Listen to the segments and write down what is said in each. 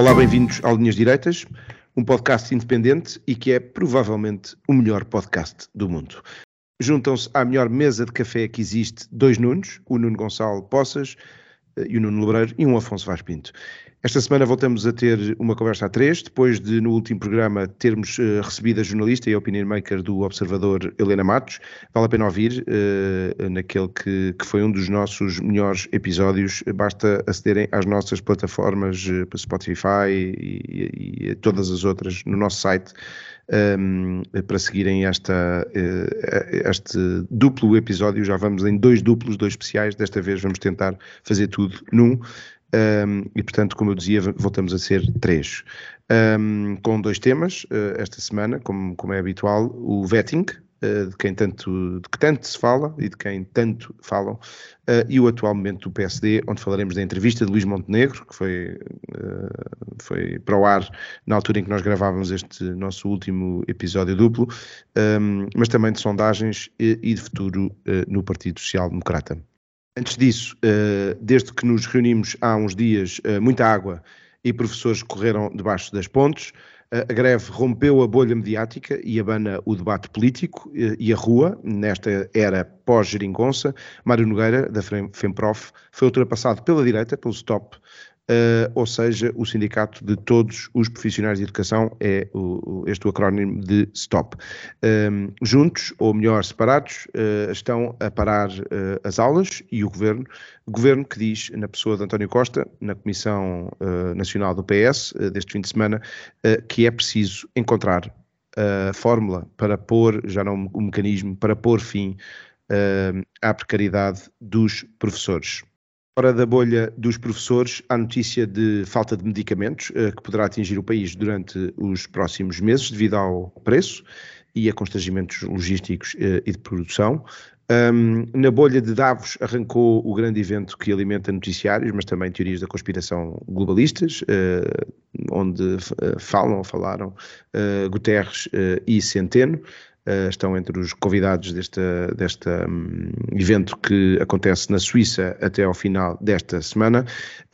Olá, bem-vindos ao Linhas Direitas, um podcast independente e que é provavelmente o melhor podcast do mundo. Juntam-se à melhor mesa de café que existe dois Nunos, o Nuno Gonçalo Poças eh, e o Nuno Lebreiro e um Afonso Vaz Pinto. Esta semana voltamos a ter uma conversa a três, depois de no último programa termos uh, recebido a jornalista e opinion maker do Observador Helena Matos. Vale a pena ouvir uh, naquele que, que, foi um dos nossos melhores episódios. Basta acederem às nossas plataformas uh, Spotify e, e, e, todas as outras no nosso site. Um, ehm, para seguirem esta, este duplo episódio, já vamos em dois duplos, dois especiais. Desta vez vamos tentar fazer tudo num. Um, e, portanto, como eu dizia, voltamos a ser três. Um, com dois temas uh, esta semana, como, como é habitual, o vetting, uh, de quem tanto, de que tanto se fala e de quem tanto falam, uh, e o atual momento do PSD, onde falaremos da entrevista de Luís Montenegro, que foi, foi para o ar na altura em que nós gravávamos este nosso último episódio duplo, um, mas também de sondagens e, e de futuro no Partido Social Democrata. Antes disso, eh, desde que nos reunimos há uns dias, eh, muita água e professores correram debaixo das pontes. Eh, a greve rompeu a bolha mediática e abana o debate político e a rua, nesta era pós-geringonça. Mário Nogueira, da FEMPROF, foi ultrapassado pela direita, pelo STOP, Uh, ou seja, o sindicato de todos os profissionais de educação é o, este o acrónimo de STOP. Um, juntos, ou melhor, separados, uh, estão a parar uh, as aulas e o governo, governo que diz, na pessoa de António Costa, na Comissão Nacional do PS, deste fim de semana, que é preciso encontrar a fórmula para pôr, já não o mecanismo, para pôr fim à precariedade dos professores. Fora da bolha dos professores, há notícia de falta de medicamentos uh, que poderá atingir o país durante os próximos meses devido ao preço e a constrangimentos logísticos uh, e de produção. Um, na bolha de Davos arrancou o grande evento que alimenta noticiários, mas também teorias da conspiração globalistas, uh, onde falam falaram Guterres e Centeno. Uh, estão entre os convidados deste deste um, evento que acontece na Suíça até ao final desta semana.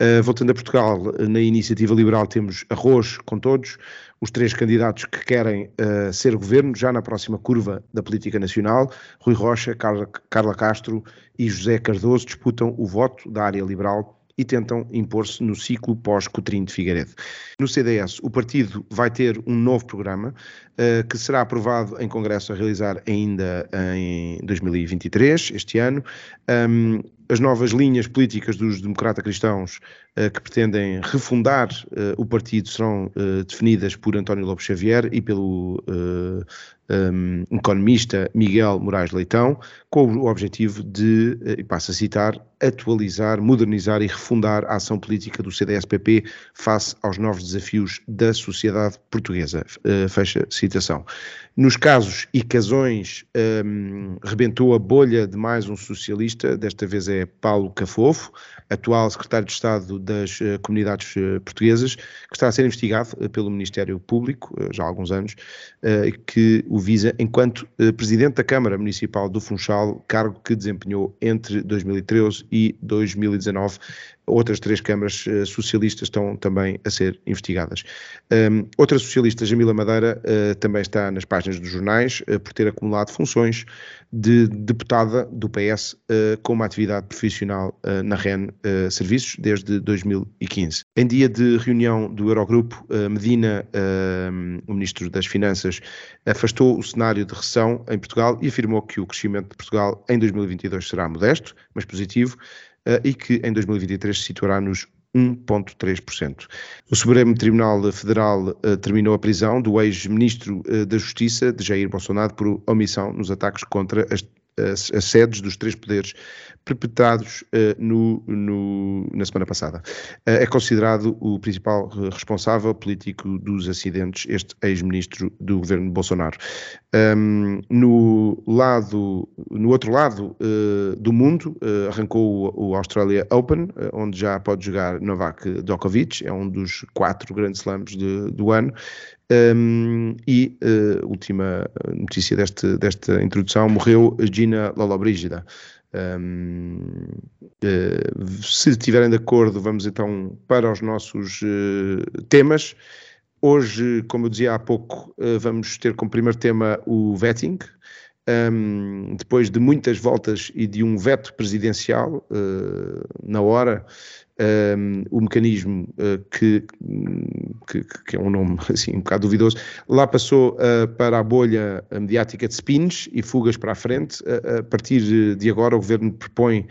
Uh, voltando a Portugal, na iniciativa liberal temos arroz com todos, os três candidatos que querem uh, ser governo já na próxima curva da política nacional. Rui Rocha, Carla, Carla Castro e José Cardoso disputam o voto da área liberal e tentam impor-se no ciclo pós-Coutrinho de Figueiredo. No CDS, o partido vai ter um novo programa uh, que será aprovado em Congresso a realizar ainda em 2023, este ano. Um, as novas linhas políticas dos democrata cristãos uh, que pretendem refundar uh, o partido serão uh, definidas por António Lopes Xavier e pelo um, economista Miguel Moraes Leitão, com o objetivo de, e passo a citar, atualizar, modernizar e refundar a ação política do CDS-PP face aos novos desafios da sociedade portuguesa. fecha citação. Nos casos e casões, um, rebentou a bolha de mais um socialista, desta vez é Paulo Cafofo, atual secretário de Estado das uh, Comunidades uh, Portuguesas, que está a ser investigado uh, pelo Ministério Público, já há alguns anos, que o visa enquanto presidente da Câmara Municipal do Funchal, cargo que desempenhou entre 2013 e 2019 outras três câmaras uh, socialistas estão também a ser investigadas. Um, outra socialista, Jamila Madeira, uh, também está nas páginas dos jornais uh, por ter acumulado funções de deputada do PS com uma atividade profissional na REN Serviços desde 2015. Em dia de reunião do Eurogrupo, Medina, o Ministro das Finanças, afastou o cenário de recessão em Portugal e afirmou que o crescimento de Portugal em 2022 será modesto, mas positivo, eh, e que em 2023 se situará nos 1,3%. O Supremo Tribunal Federal uh, terminou a prisão do ex-ministro uh, da Justiça, de Jair Bolsonaro, por omissão nos ataques contra as as, as sedes dos três poderes perpetrados uh, no, no, na semana passada. Uh, é considerado o principal responsável político dos acidentes, este ex-ministro do governo Bolsonaro. Um, no, lado, no outro lado uh, do mundo, arrancou o, o Australia Open, onde já pode jogar Novak Djokovic, é um dos quatro grandes slams de, do ano. Um, e uh, última notícia deste, desta introdução: morreu Gina Lollobrigida. Um, uh, se estiverem de acordo, vamos então para os nossos uh, temas. Hoje, como eu dizia há pouco, vamos ter como primeiro tema o vetting. Um, depois de muitas voltas e de um veto presidencial na hora, um, o mecanismo uh, que, que, que, é um nome assim um bocado duvidoso, lá passou uh, para a bolha mediática de spins e fugas para a frente. Uh, a partir de agora, o governo propõe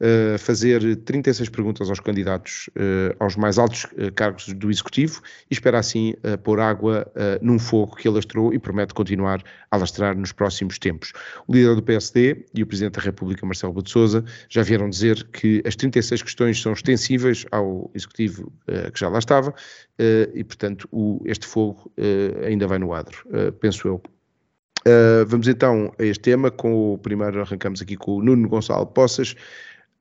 uh, fazer 36 perguntas aos candidatos uh, aos mais altos uh, cargos do Executivo e espera assim pôr água num fogo que alastrou e promete continuar a alastrar nos próximos tempos. O líder do PSD e o Presidente da República, Marcelo de Sousa, já vieram dizer que as 36 questões são extensíveis ao Executivo que já lá estava e, portanto, o, este fogo ainda vai no adro, penso eu. Uh, vamos então a este tema, com o primeiro arrancamos aqui com o Nuno Gonçalo Poças,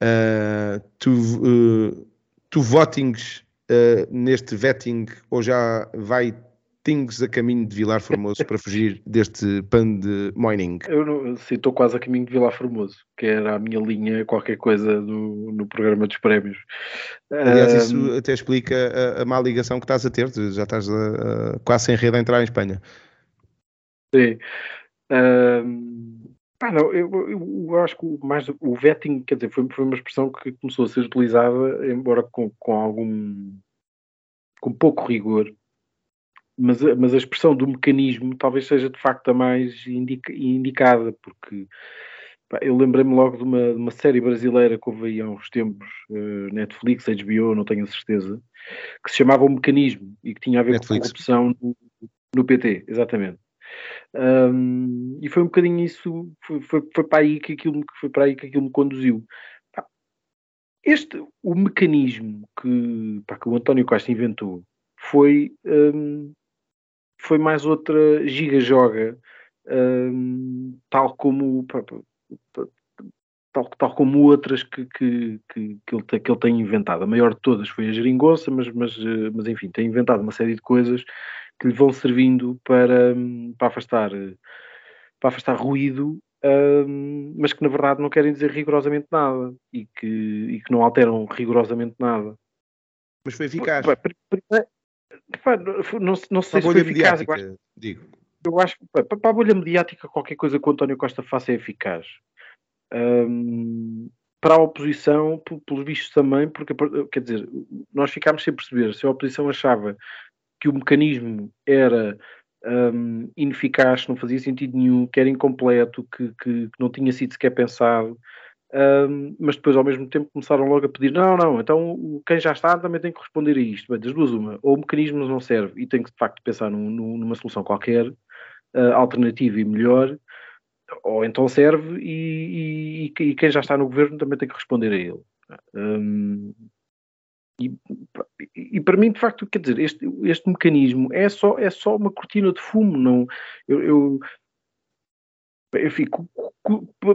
Uh, tu, uh, tu votings uh, neste vetting ou já vai tings a caminho de Vilar Formoso para fugir deste pan de mining? Eu estou quase a caminho de Vilar Formoso, que era a minha linha, qualquer coisa no, no programa dos prémios. Aliás, isso até explica a, a má ligação que estás a ter, já estás a, a, quase sem rede a entrar em Espanha. Sim. Ah, não, eu, eu, eu, acho que o, mais o vetting, quer dizer, foi, foi uma expressão que começou a ser utilizada, embora com, com algum com pouco rigor, mas, mas a expressão do mecanismo talvez seja de facto a mais indica, indicada, porque pá, eu lembrei-me logo de uma, de uma, série brasileira que houve aí há uns tempos, uh, Netflix, HBO, não tenho a certeza, que se chamava O Mecanismo e que tinha a ver Netflix. com corrupção no, no PT, exatamente. Um, e foi um bocadinho isso, foi, foi, foi, para aí que aquilo, foi para aí que aquilo me conduziu. Este, o mecanismo que, pá, que o António Costa inventou foi, um, foi mais outra giga-joga, um, tal como pá, tal, tal como outras que, que, que, que, ele, que ele tem inventado. A maior de todas foi a geringonça, mas, mas, mas enfim, tem inventado uma série de coisas que lhe vão servindo para, para, afastar, para afastar ruído, um, mas que na verdade não querem dizer rigorosamente nada e que, e que não alteram rigorosamente nada. Mas foi eficaz. Não, não sei se foi eficaz. Eu acho, digo. eu acho que para a bolha mediática qualquer coisa que o António Costa faça é eficaz. Um, para a oposição, pelos vistos também, porque quer dizer, nós ficámos sem perceber se a oposição achava que o mecanismo era um, ineficaz, não fazia sentido nenhum, que era incompleto, que, que, que não tinha sido sequer pensado, um, mas depois ao mesmo tempo começaram logo a pedir, não, não, então quem já está também tem que responder a isto. Bem, das duas uma, ou o mecanismo não serve e tem que de facto pensar num, numa solução qualquer, uh, alternativa e melhor, ou então serve e, e, e, quem já está no governo também tem que responder a ele. Um, e, e, para mim, de facto, quer dizer, este, este mecanismo é só, é só uma cortina de fumo. Não, eu, eu, eu fico.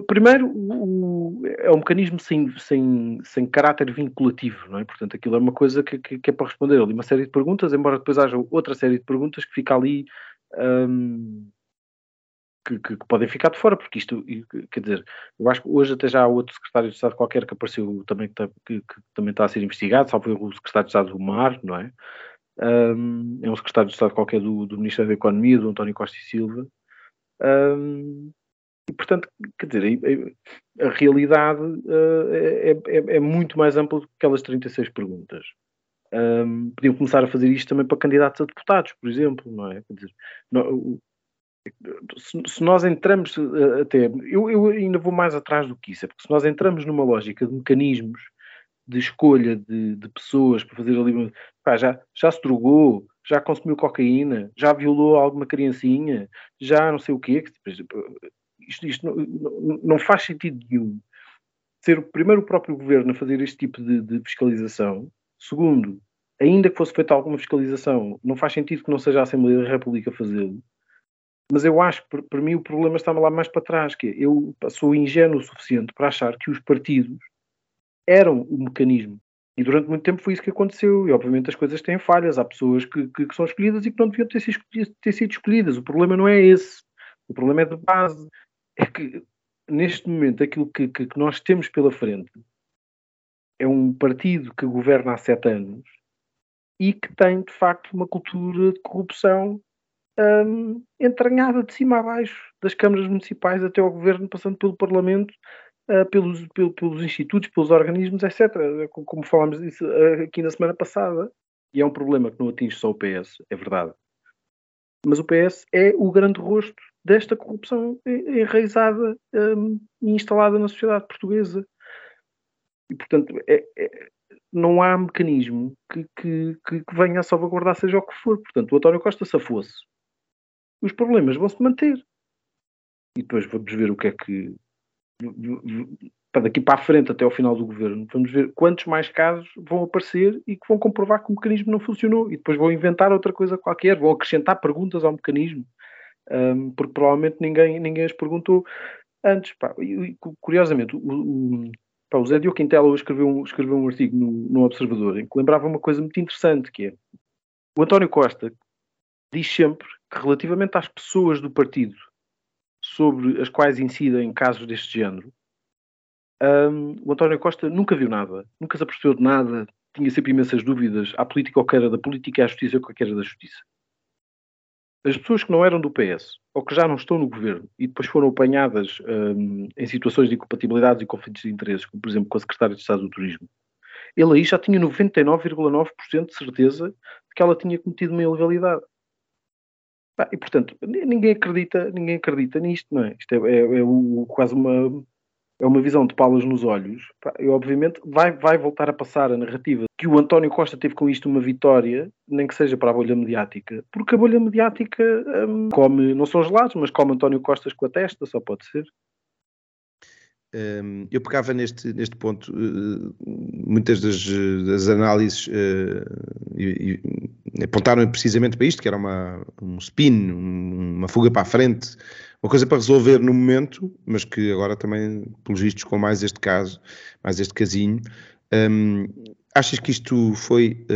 Primeiro, o, é um mecanismo sem, sem, sem caráter vinculativo, não é? Portanto, aquilo é uma coisa que, que, que é para responder ali uma série de perguntas, embora depois haja outra série de perguntas que fica ali. Hum, que, que, que, podem ficar de fora, porque isto, quer dizer, eu acho que hoje até já há outro secretário de Estado qualquer que apareceu também, que, tá, que, também está a ser investigado, só foi o secretário de Estado do Mar, não é? Um, é um secretário de Estado qualquer do, do Ministério da Economia, do António Costa e Silva. Um, e, portanto, quer dizer, a, a realidade uh, é, é, é, muito mais ampla do que aquelas 36 perguntas. Um, podiam começar a fazer isto também para candidatos a deputados, por exemplo, não é? Quer dizer, não, se, nós entramos uh, até, eu, eu, ainda vou mais atrás do que isso, é porque se nós entramos numa lógica de mecanismos de escolha de, de pessoas para fazer ali, pá, já, já se drogou, já consumiu cocaína, já violou alguma criancinha, já não sei o quê, isto, isto não, não, faz sentido nenhum ser o primeiro o próprio governo a fazer este tipo de, de fiscalização. Segundo, ainda que fosse feita alguma fiscalização, não faz sentido que não seja a Assembleia da República fazê-lo. Mas eu acho que, para mim, o problema está lá mais para trás, que é, eu sou ingênuo o suficiente para achar que os partidos eram o mecanismo. E durante muito tempo foi isso que aconteceu. E, obviamente, as coisas têm falhas. Há pessoas que, que, que são escolhidas e que não deviam ter sido, ter sido escolhidas. O problema não é esse. O problema é de base. É que, neste momento, aquilo que, que, que nós temos pela frente é um partido que governa há sete anos e que tem, de facto, uma cultura de corrupção um, entranhada de cima a baixo, das câmaras municipais até ao governo, passando pelo Parlamento, uh, pelos, pelo, pelos institutos, pelos organismos, etc. Como, como falámos disso uh, aqui na semana passada. E é um problema que não atinge só o PS, é verdade. Mas o PS é o grande rosto desta corrupção enraizada um, e instalada na sociedade portuguesa. E, portanto, é, é, não há mecanismo que, que, que, venha a salvaguardar seja o que for. Portanto, o António Costa se fosse os problemas vão se manter. E depois vamos ver o que é que. Para daqui para a frente, até ao final do governo, vamos ver quantos mais casos vão aparecer e que vão comprovar que o mecanismo não funcionou. E depois vão inventar outra coisa qualquer, vão acrescentar perguntas ao mecanismo, um, porque provavelmente ninguém, ninguém as perguntou antes. Pá. E, curiosamente, o, o, pá, o Zé Diogo Quintela escreveu um, escreveu um artigo no, no Observador em que lembrava uma coisa muito interessante, que é o António Costa diz sempre que relativamente às pessoas do partido sobre as quais incidem casos deste género, um, o António Costa nunca viu nada, nunca se apercebeu de nada, tinha sempre imensas dúvidas à política ou que era da política à justiça ou que era da justiça. As pessoas que não eram do PS ou que já não estão no governo e depois foram apanhadas um, em situações de incompatibilidades e conflitos de interesses, como por exemplo com a Secretária de Estado do Turismo, ele aí já tinha 99,9% de certeza de que ela tinha cometido uma ilegalidade. E portanto, ninguém acredita, ninguém acredita nisto, não é? Isto é, é, é o, quase uma, é uma visão de palas nos olhos. E obviamente vai, vai voltar a passar a narrativa que o António Costa teve com isto uma vitória, nem que seja para a bolha mediática, porque a bolha mediática hum, come, não são gelados, mas come António Costas com a testa, só pode ser. Eu pegava neste, neste ponto uh, muitas das, das análises uh, e, e apontaram precisamente para isto, que era uma, um spin, uma fuga para a frente, uma coisa para resolver no momento, mas que agora também, pelos vistos, com mais este caso, mais este casinho, achas que isto foi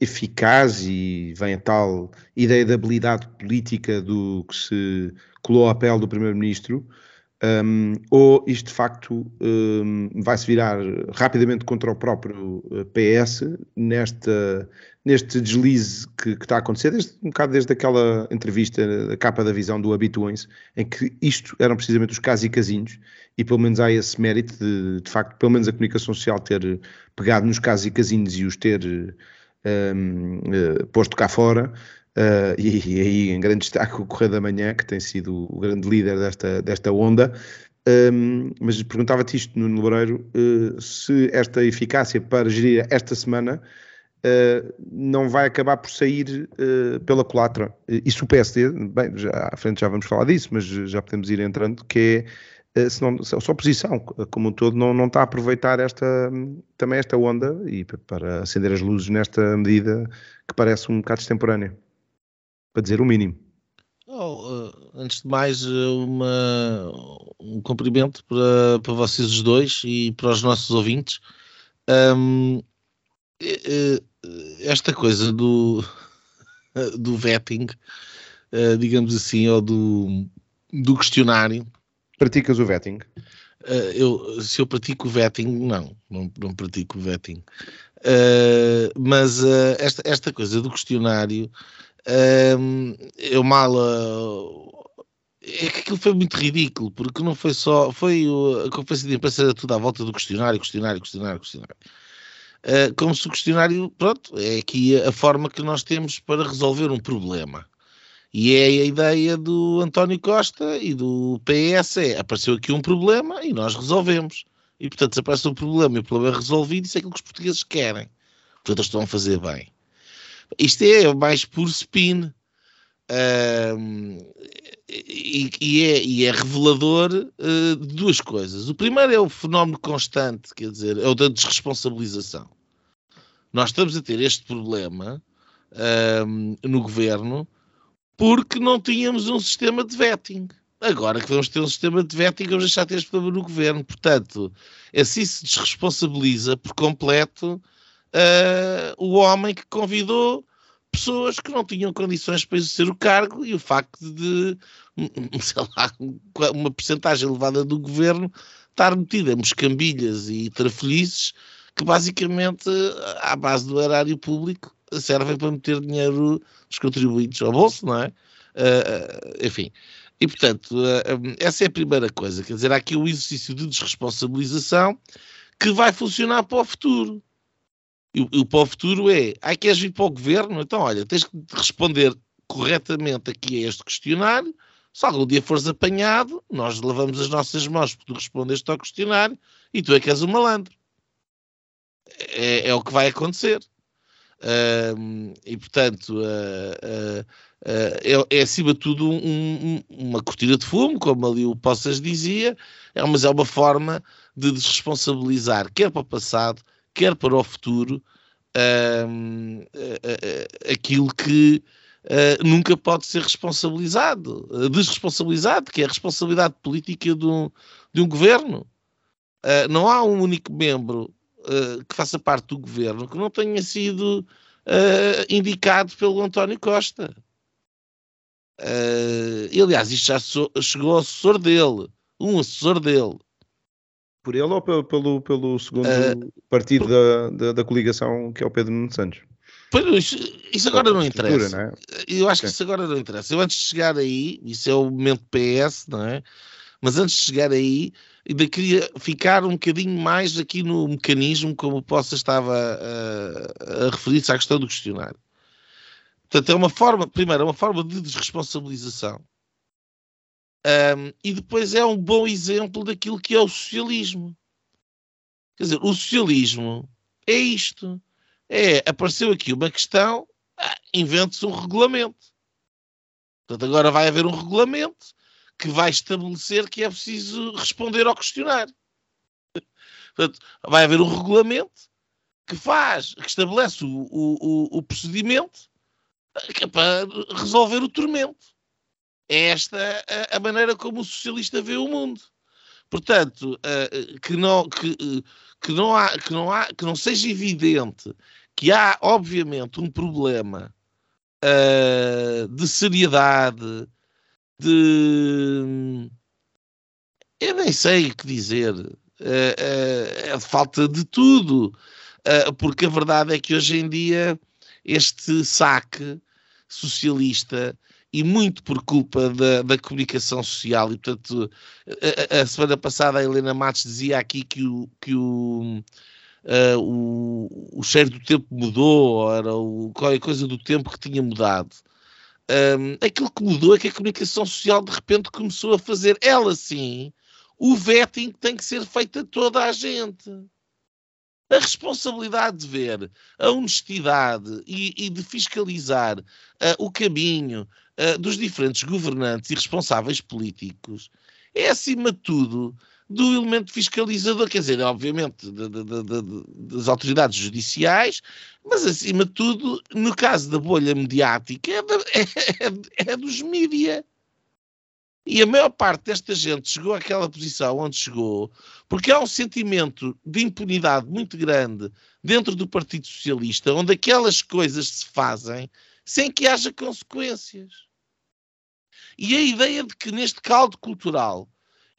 eficaz e vem a tal ideia de habilidade política do que se colou à pele do Primeiro-Ministro? Um, ou isto de facto um, vai se virar rapidamente contra o próprio eh, PS nesta, neste deslize que, que, está a acontecer, desde, um bocado desde aquela entrevista, a capa da visão do Habituem-se, em que isto eram precisamente os casos e casinhos, e pelo menos há esse mérito de, de facto, pelo menos a comunicação social ter pegado nos casos e casinhos e os ter um, uh, eh, posto cá fora, Uh, e, e, aí em grande destaque o Correio da Manhã, que tem sido o grande líder desta, desta onda. Um, mas perguntava-te isto, no Loureiro, uh, se esta eficácia para gerir esta semana uh, não vai acabar por sair pela culatra. E se o PSD, bem, já, à frente já vamos falar disso, mas já podemos ir entrando, que é se, não, a oposição como um todo não, não está a aproveitar esta, também esta onda e para acender as luzes nesta medida que parece um bocado extemporânea para dizer o mínimo. Oh, antes de mais, uma, um cumprimento para, para vocês os dois e para os nossos ouvintes. Um, esta coisa do, do vetting, digamos assim, ou do, do questionário. Praticas o vetting? Eu, se eu pratico o vetting, não, não, não pratico o vetting. Uh, mas uh, esta, esta coisa do questionário eu mal é que aquilo foi muito ridículo, porque não foi só. Foi a conferência de imprensa era tudo à volta do questionário, questionário, questionário, questionário. Uh, como se o questionário, pronto, é aqui a forma que nós temos para resolver um problema. E é a ideia do António Costa e do PS: é, apareceu aqui um problema e nós resolvemos. E portanto, se aparece um problema e o problema é resolvido, isso é aquilo que os portugueses querem. Portanto, eles estão a fazer bem. Isto é mais por spin. e, e, é, e, é, revelador uh, de duas coisas. O primeiro é o fenómeno constante, quer dizer, é o da desresponsabilização. Nós estamos a ter este problema uh, no governo porque não tínhamos um sistema de vetting. Agora que vamos ter um sistema de vetting, vamos deixar de ter este problema no governo. Portanto, assim se desresponsabiliza por completo uh, o homem que convidou pessoas que não tinham condições para exercer o cargo e o facto de, sei lá, uma porcentagem elevada do governo estar metida em moscambilhas e trafolhices que basicamente, à base do erário público, servem para meter dinheiro dos contribuintes ao bolso, não é? Uh, enfim. E, portanto, uh, essa é a primeira coisa. Quer dizer, há aqui um exercício de desresponsabilização que vai funcionar para o futuro. E, o para o futuro é, ai, queres vir para o governo? Então, olha, tens que responder corretamente aqui a este questionário. Se algum dia fores apanhado, nós lavamos as nossas mãos porque tu respondeste ao questionário e tu é que és um malandro. É, é o que vai acontecer. Uh, e portanto, uh, uh, é, é, acima de tudo um, um, uma cortina de fumo, como ali o Poças dizia, é, mas é uma forma de desresponsabilizar, quer para o passado, quer para o futuro, uh, uh, aquilo que uh, nunca pode ser responsabilizado, desresponsabilizado, que é a responsabilidade política de um, de um governo. não há um único membro que faça parte do governo que não tenha sido indicado pelo António Costa. aliás, isto já so chegou ao assessor dele, um assessor dele por ele ou pelo, pelo, pelo segundo uh, partido por... da, da, da, coligação, que é o Pedro Nuno Santos? Pois, isso agora não interessa. Não é? Eu acho que isso agora não interessa. Eu antes de chegar aí, isso é o momento PS, não é? Mas antes de chegar aí, ainda queria ficar um bocadinho mais aqui no mecanismo, como o Poça estava a, a referir-se à questão do questionário. Portanto, é uma forma, primeiro, é uma forma de desresponsabilização um, e depois é um bom exemplo daquilo que é o socialismo. Quer dizer, o socialismo é isto. É, apareceu aqui uma questão, ah, invente-se um regulamento. Portanto, agora vai haver um regulamento que vai estabelecer que é preciso responder ao questionário. Portanto, vai haver um regulamento que faz, que estabelece o, o, o procedimento que é para resolver o tormento. É esta a, a maneira como o socialista vê o mundo. Portanto, uh, que, não, que, que, não há, que, não há, que não seja evidente que há, obviamente, um problema uh, de seriedade, de. Eu nem sei o que dizer. Uh, falta de tudo. porque a verdade é que hoje em dia este saque socialista e muito por culpa da, da comunicação social. E, portanto, a, a, semana passada a Helena Matos dizia aqui que o, que o, uh, o, o cheiro do tempo mudou, era o, qualquer coisa do tempo que tinha mudado. Um, aquilo que mudou é que a comunicação social de repente começou a fazer, ela sim, o vetting tem que ser feito a toda a gente. A responsabilidade de ver a honestidade e, e de fiscalizar uh, o caminho uh, dos diferentes governantes e responsáveis políticos é, acima de tudo, do elemento fiscalizador, quer dizer, obviamente, de, de, de, das autoridades judiciais, mas, acima de tudo, no caso da bolha mediática, é, é, é dos mídia. E a maior parte desta gente chegou àquela posição onde chegou porque há um sentimento de impunidade muito grande dentro do Partido Socialista, onde aquelas coisas se fazem sem que haja consequências. E a ideia de que neste caldo cultural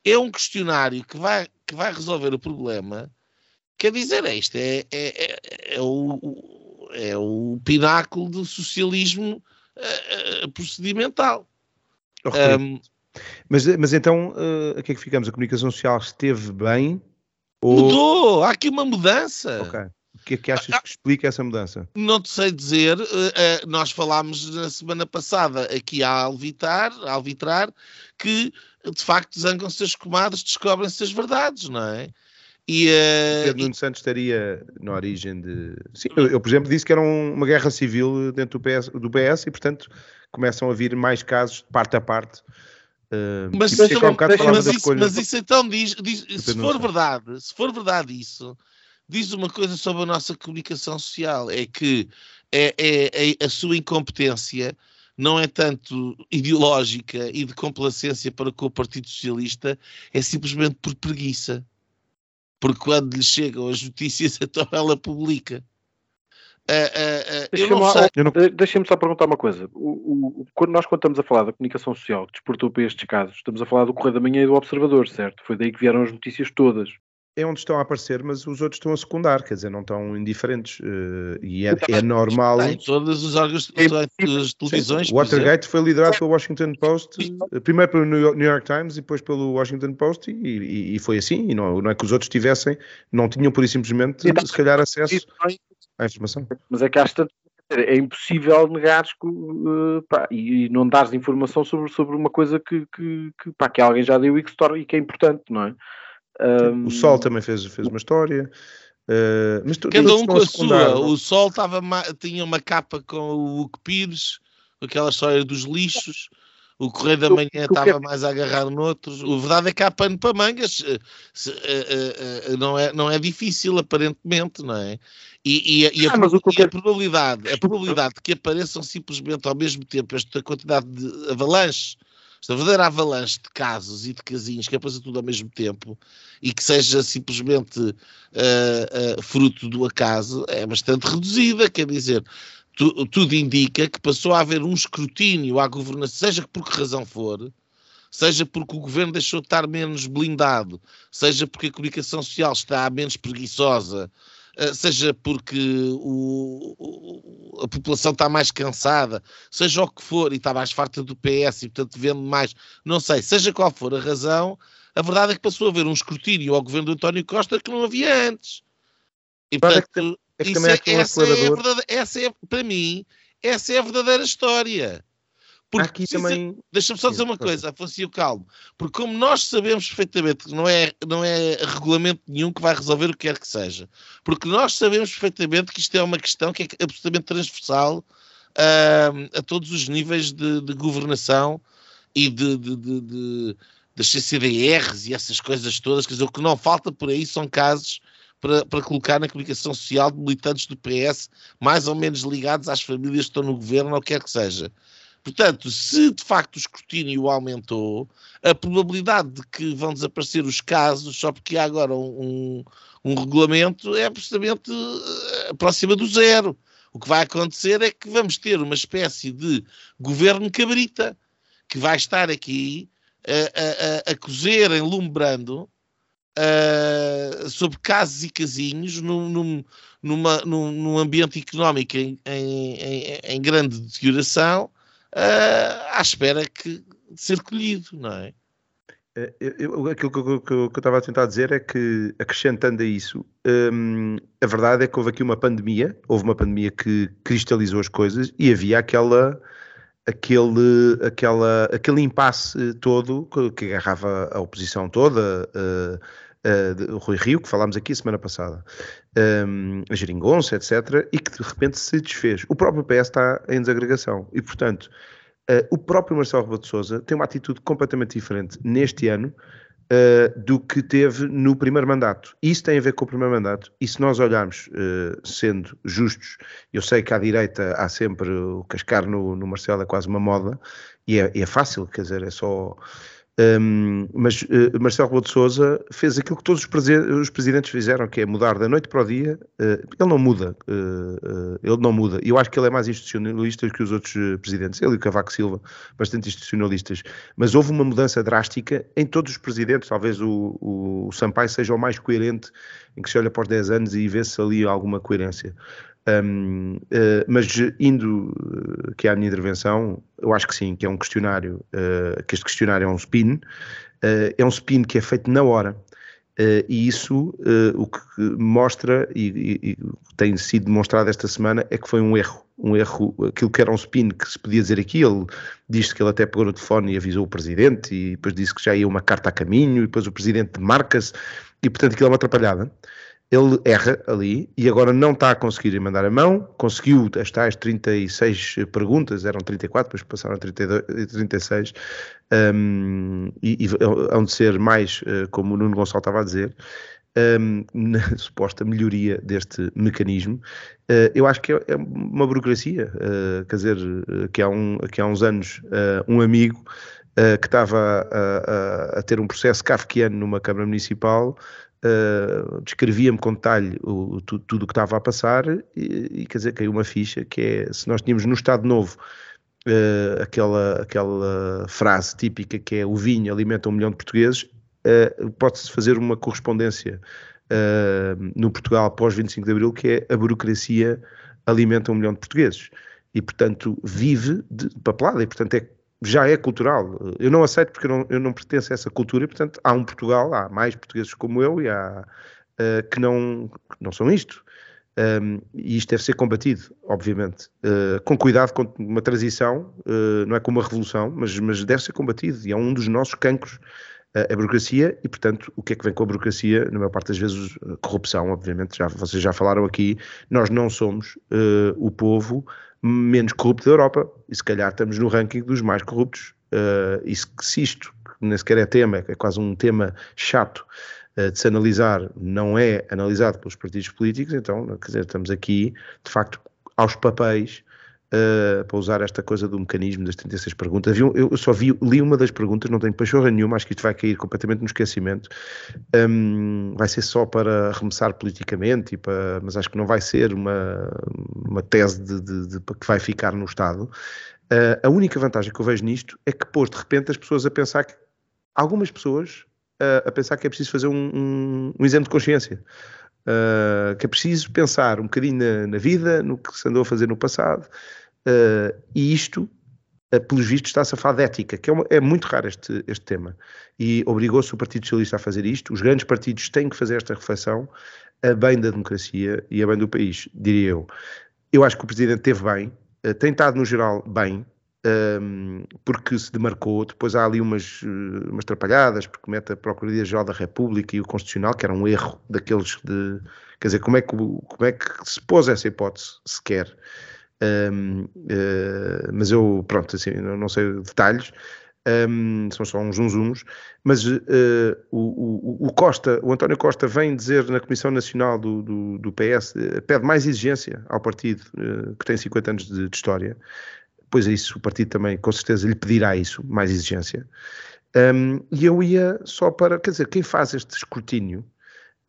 é um questionário que vai, que vai resolver o problema, quer dizer, é isto é, é, é, é o, é o pináculo do socialismo uh, procedimental. um, mas, mas então, uh, a que é que ficamos? A comunicação social esteve bem? Ou... Mudou! Há aqui uma mudança. Ok. O que é que achas que explica essa mudança? Não te sei dizer. Uh, uh, nós falámos na semana passada aqui a alvitar, a alvitrar, que de facto zangam-se as comadres, descobrem-se as verdades, não é? E, uh, Pedro Nuno Santos estaria na origem de. Sim, eu, eu por exemplo, disse que era um, uma guerra civil dentro do PS, do PS e, portanto, começam a vir mais casos, parte a parte, Uh, mas, um mas, isso, mas, isso, então diz, diz se for verdade, se for verdade isso, diz uma coisa sobre a nossa comunicação social, é que é, é, é, a sua incompetência não é tanto ideológica e de complacência para com o Partido Socialista, é simplesmente por preguiça. Porque quando lhe chegam as notícias, então ela publica. Uh, uh, uh, Deixa-me só perguntar uma coisa. O, o, quando nós quando estamos a falar da comunicação social que desportou para estes casos, estamos a falar do Correio da Manhã e do Observador, certo? Foi daí que vieram as notícias todas é onde estão a aparecer, mas os outros estão a secundar, quer dizer, não estão indiferentes. Uh, e é, é normal. Em todos os órgãos das televisões. O Watergate foi liderado pelo Washington Post, eh, primeiro pelo New York Times e depois pelo Washington Post, e, e, e foi assim. E não, não, é que os outros tivessem, não tinham por e simplesmente, se calhar, acesso à informação. Mas é que tantas é impossível negar uh, pá, e, e, não dares informação sobre, sobre uma coisa que, que, que, pá, que alguém já deu e que, se torna, e que é importante, não é? Um... O Sol também fez, fez uma história. Uh, mas tu, Cada um com a sua. O Sol tava, tinha uma capa com o Hugo Pires, aquela história dos lixos. O Correio da Manhã estava mais agarrado noutros. O verdade é que há pano para mangas. Se, uh, uh, não, é, não é difícil, aparentemente, não é? E, e, e, a, ah, e a, probabilidade, a probabilidade de que apareçam simplesmente ao mesmo tempo esta quantidade de avalanches esta verdadeira avalanche de casos e de casinhos que apareça tudo ao mesmo tempo e que seja simplesmente uh, uh, fruto do acaso é bastante reduzida, quer dizer, tu, tudo indica que passou a haver um escrutínio à governação, seja por que razão for, seja porque o governo deixou de estar menos blindado, seja porque a comunicação social está menos preguiçosa, seja porque o, o, a população está mais cansada, seja o que for, e está mais farta do PS e, portanto, vende mais, não sei, seja qual for a razão, a verdade é que passou a haver um escrutínio ao governo do António Costa que não havia antes. E, portanto, é que, é que é, essa, é essa é, para mim, essa é a verdadeira história. Porque Aqui também... Deixa-me só dizer uma coisa, Afonso Calmo, porque como nós sabemos perfeitamente que não é, não é regulamento nenhum que vai resolver o que quer que seja, porque nós sabemos perfeitamente que isto é uma questão que é absolutamente transversal uh, a todos os níveis de, de governação e de, de, de, de, das CCDRs e essas coisas todas, quer dizer, o que não falta por aí são casos para, para, colocar na comunicação social de militantes do PS mais ou menos ligados às famílias que estão no governo ou quer que seja. Portanto, se de facto o escrutínio aumentou, a probabilidade de que vão desaparecer os casos só porque há agora um, um regulamento é absolutamente eh, próxima do zero. O que vai acontecer é que vamos ter uma espécie de governo cabrita que vai estar aqui a, a, a cozer em lumbrando uh, sobre casos e casinhos num, num, numa, num, num ambiente económico em, em, em, em grande deterioração uh, à espera que, de ser colhido, não é? é eu, aquilo que eu, que, eu, estava a tentar dizer é que, acrescentando a isso, hum, a verdade é que houve aqui uma pandemia, houve uma pandemia que cristalizou as coisas e havia aquela, aquele, aquela, aquele impasse todo que, que agarrava a oposição toda, uh, uh, Rui Rio, que falámos aqui semana passada, um, a Geringonça, etc., e que de repente se desfez. O próprio PS está em desagregação e, portanto, uh, o próprio Marcelo Rebelo de Sousa tem uma atitude completamente diferente neste ano uh, do que teve no primeiro mandato. Isso tem a ver com o primeiro mandato e se nós olharmos, sendo justos, eu sei que à direita há sempre o cascar no, no Marcelo é quase uma moda e é, é fácil, quer dizer, é só um, mas uh, Marcelo Rebelo de Sousa fez aquilo que todos os, os, presidentes fizeram, que é mudar da noite para o dia. Uh, ele não muda, uh, ele não muda. Eu acho que ele é mais institucionalista que os outros presidentes. Ele e o Cavaco Silva, bastante institucionalistas. Mas houve uma mudança drástica em todos os presidentes. Talvez o, o, o Sampaio seja o mais coerente, em que se olha para os 10 anos e vê-se ali alguma coerência. Um, uh, mas indo uh, que é a minha intervenção, eu acho que sim, que é um questionário, uh, que este questionário é um spin, é um spin que é feito na hora. e isso o que mostra e, e, e, tem sido demonstrado esta semana é que foi um erro, um erro, aquilo que era um spin que se podia dizer aqui, ele disse que ele até pegou no telefone e avisou o presidente e depois disse que já ia uma carta a caminho e depois o presidente marca-se e portanto aquilo é uma atrapalhada. Ele erra ali e agora não está a conseguir mandar a mão, conseguiu as tais 36 perguntas, eram 34, depois passaram a 32, 36, um, e, e hão de ser mais, uh, como o Nuno Gonçalves estava a dizer, um, na suposta melhoria deste mecanismo. Uh, eu acho que é, é uma burocracia, uh, quer dizer, que há, um, que há uns anos um amigo que estava a, a, a, ter um processo kafkiano numa Câmara Municipal Uh, descrevia-me com detalhe o, tudo, o que estava a passar e, e, quer dizer, caiu uma ficha que é, se nós tínhamos no Estado Novo uh, aquela, aquela frase típica que é o vinho alimenta um milhão de portugueses, uh, pode-se fazer uma correspondência no Portugal pós 25 de Abril que é a burocracia alimenta um milhão de portugueses e portanto vive de papelada e portanto é já é cultural. Eu não aceito porque eu não, eu não pertenço a essa cultura e, portanto, há um Portugal, há mais portugueses como eu e há uh, que, não, que não são isto. Um, e isto deve ser combatido, obviamente, uh, com cuidado, com uma transição, uh, não é como uma revolução, mas, mas deve ser combatido e é um dos nossos cancros a burocracia e, portanto, o que é que vem com a burocracia? Na maior parte das vezes, corrupção, obviamente, já, vocês já falaram aqui, nós não somos uh, o povo menos corrupto da Europa e se calhar estamos no ranking dos mais corruptos. Uh, e se, se isto, que nem sequer é tema, é quase um tema chato uh, de se analisar, não é analisado pelos partidos políticos, então, quer dizer, estamos aqui, de facto, aos papéis Uh, para usar esta coisa do mecanismo das 36 perguntas. Eu, eu só vi, li uma das perguntas, não tenho pachorra nenhuma, acho que isto vai cair completamente no esquecimento. Um, vai ser só para arremessar politicamente, e para, mas acho que não vai ser uma, uma tese de, de, de, que vai ficar no Estado. Uh, a única vantagem que eu vejo nisto é que pôs de repente as pessoas a pensar que algumas pessoas uh, a pensar que é preciso fazer um, um, um exame de consciência. Uh, que é preciso pensar um bocadinho na, na, vida, no que se andou a fazer no passado, Uh, e isto, uh, pelos vistos, está a falar de ética, que é, uma, é muito raro este, este tema. E obrigou-se o Partido Socialista a fazer isto. Os grandes partidos têm que fazer esta reflexão a bem da democracia e a bem do país, diria eu. Eu acho que o Presidente teve bem, tem estado, no geral, bem, um, porque se demarcou. Depois há ali umas, umas trapalhadas, porque mete a Procuradoria-Geral da República e o Constitucional, que era um erro daqueles de. Quer dizer, como é que, como é que se pôs essa hipótese sequer? Um, uh, eh, mas eu, pronto, assim, não, não sei detalhes, um, são só uns uns, mas uh, o, o, o, Costa, o António Costa vem dizer na Comissão Nacional do, do, do PS, uh, pede mais exigência ao partido que tem 50 anos de, de, história, pois é isso, o partido também com certeza lhe pedirá isso, mais exigência. Um, e eu ia só para, quer dizer, quem faz este escrutínio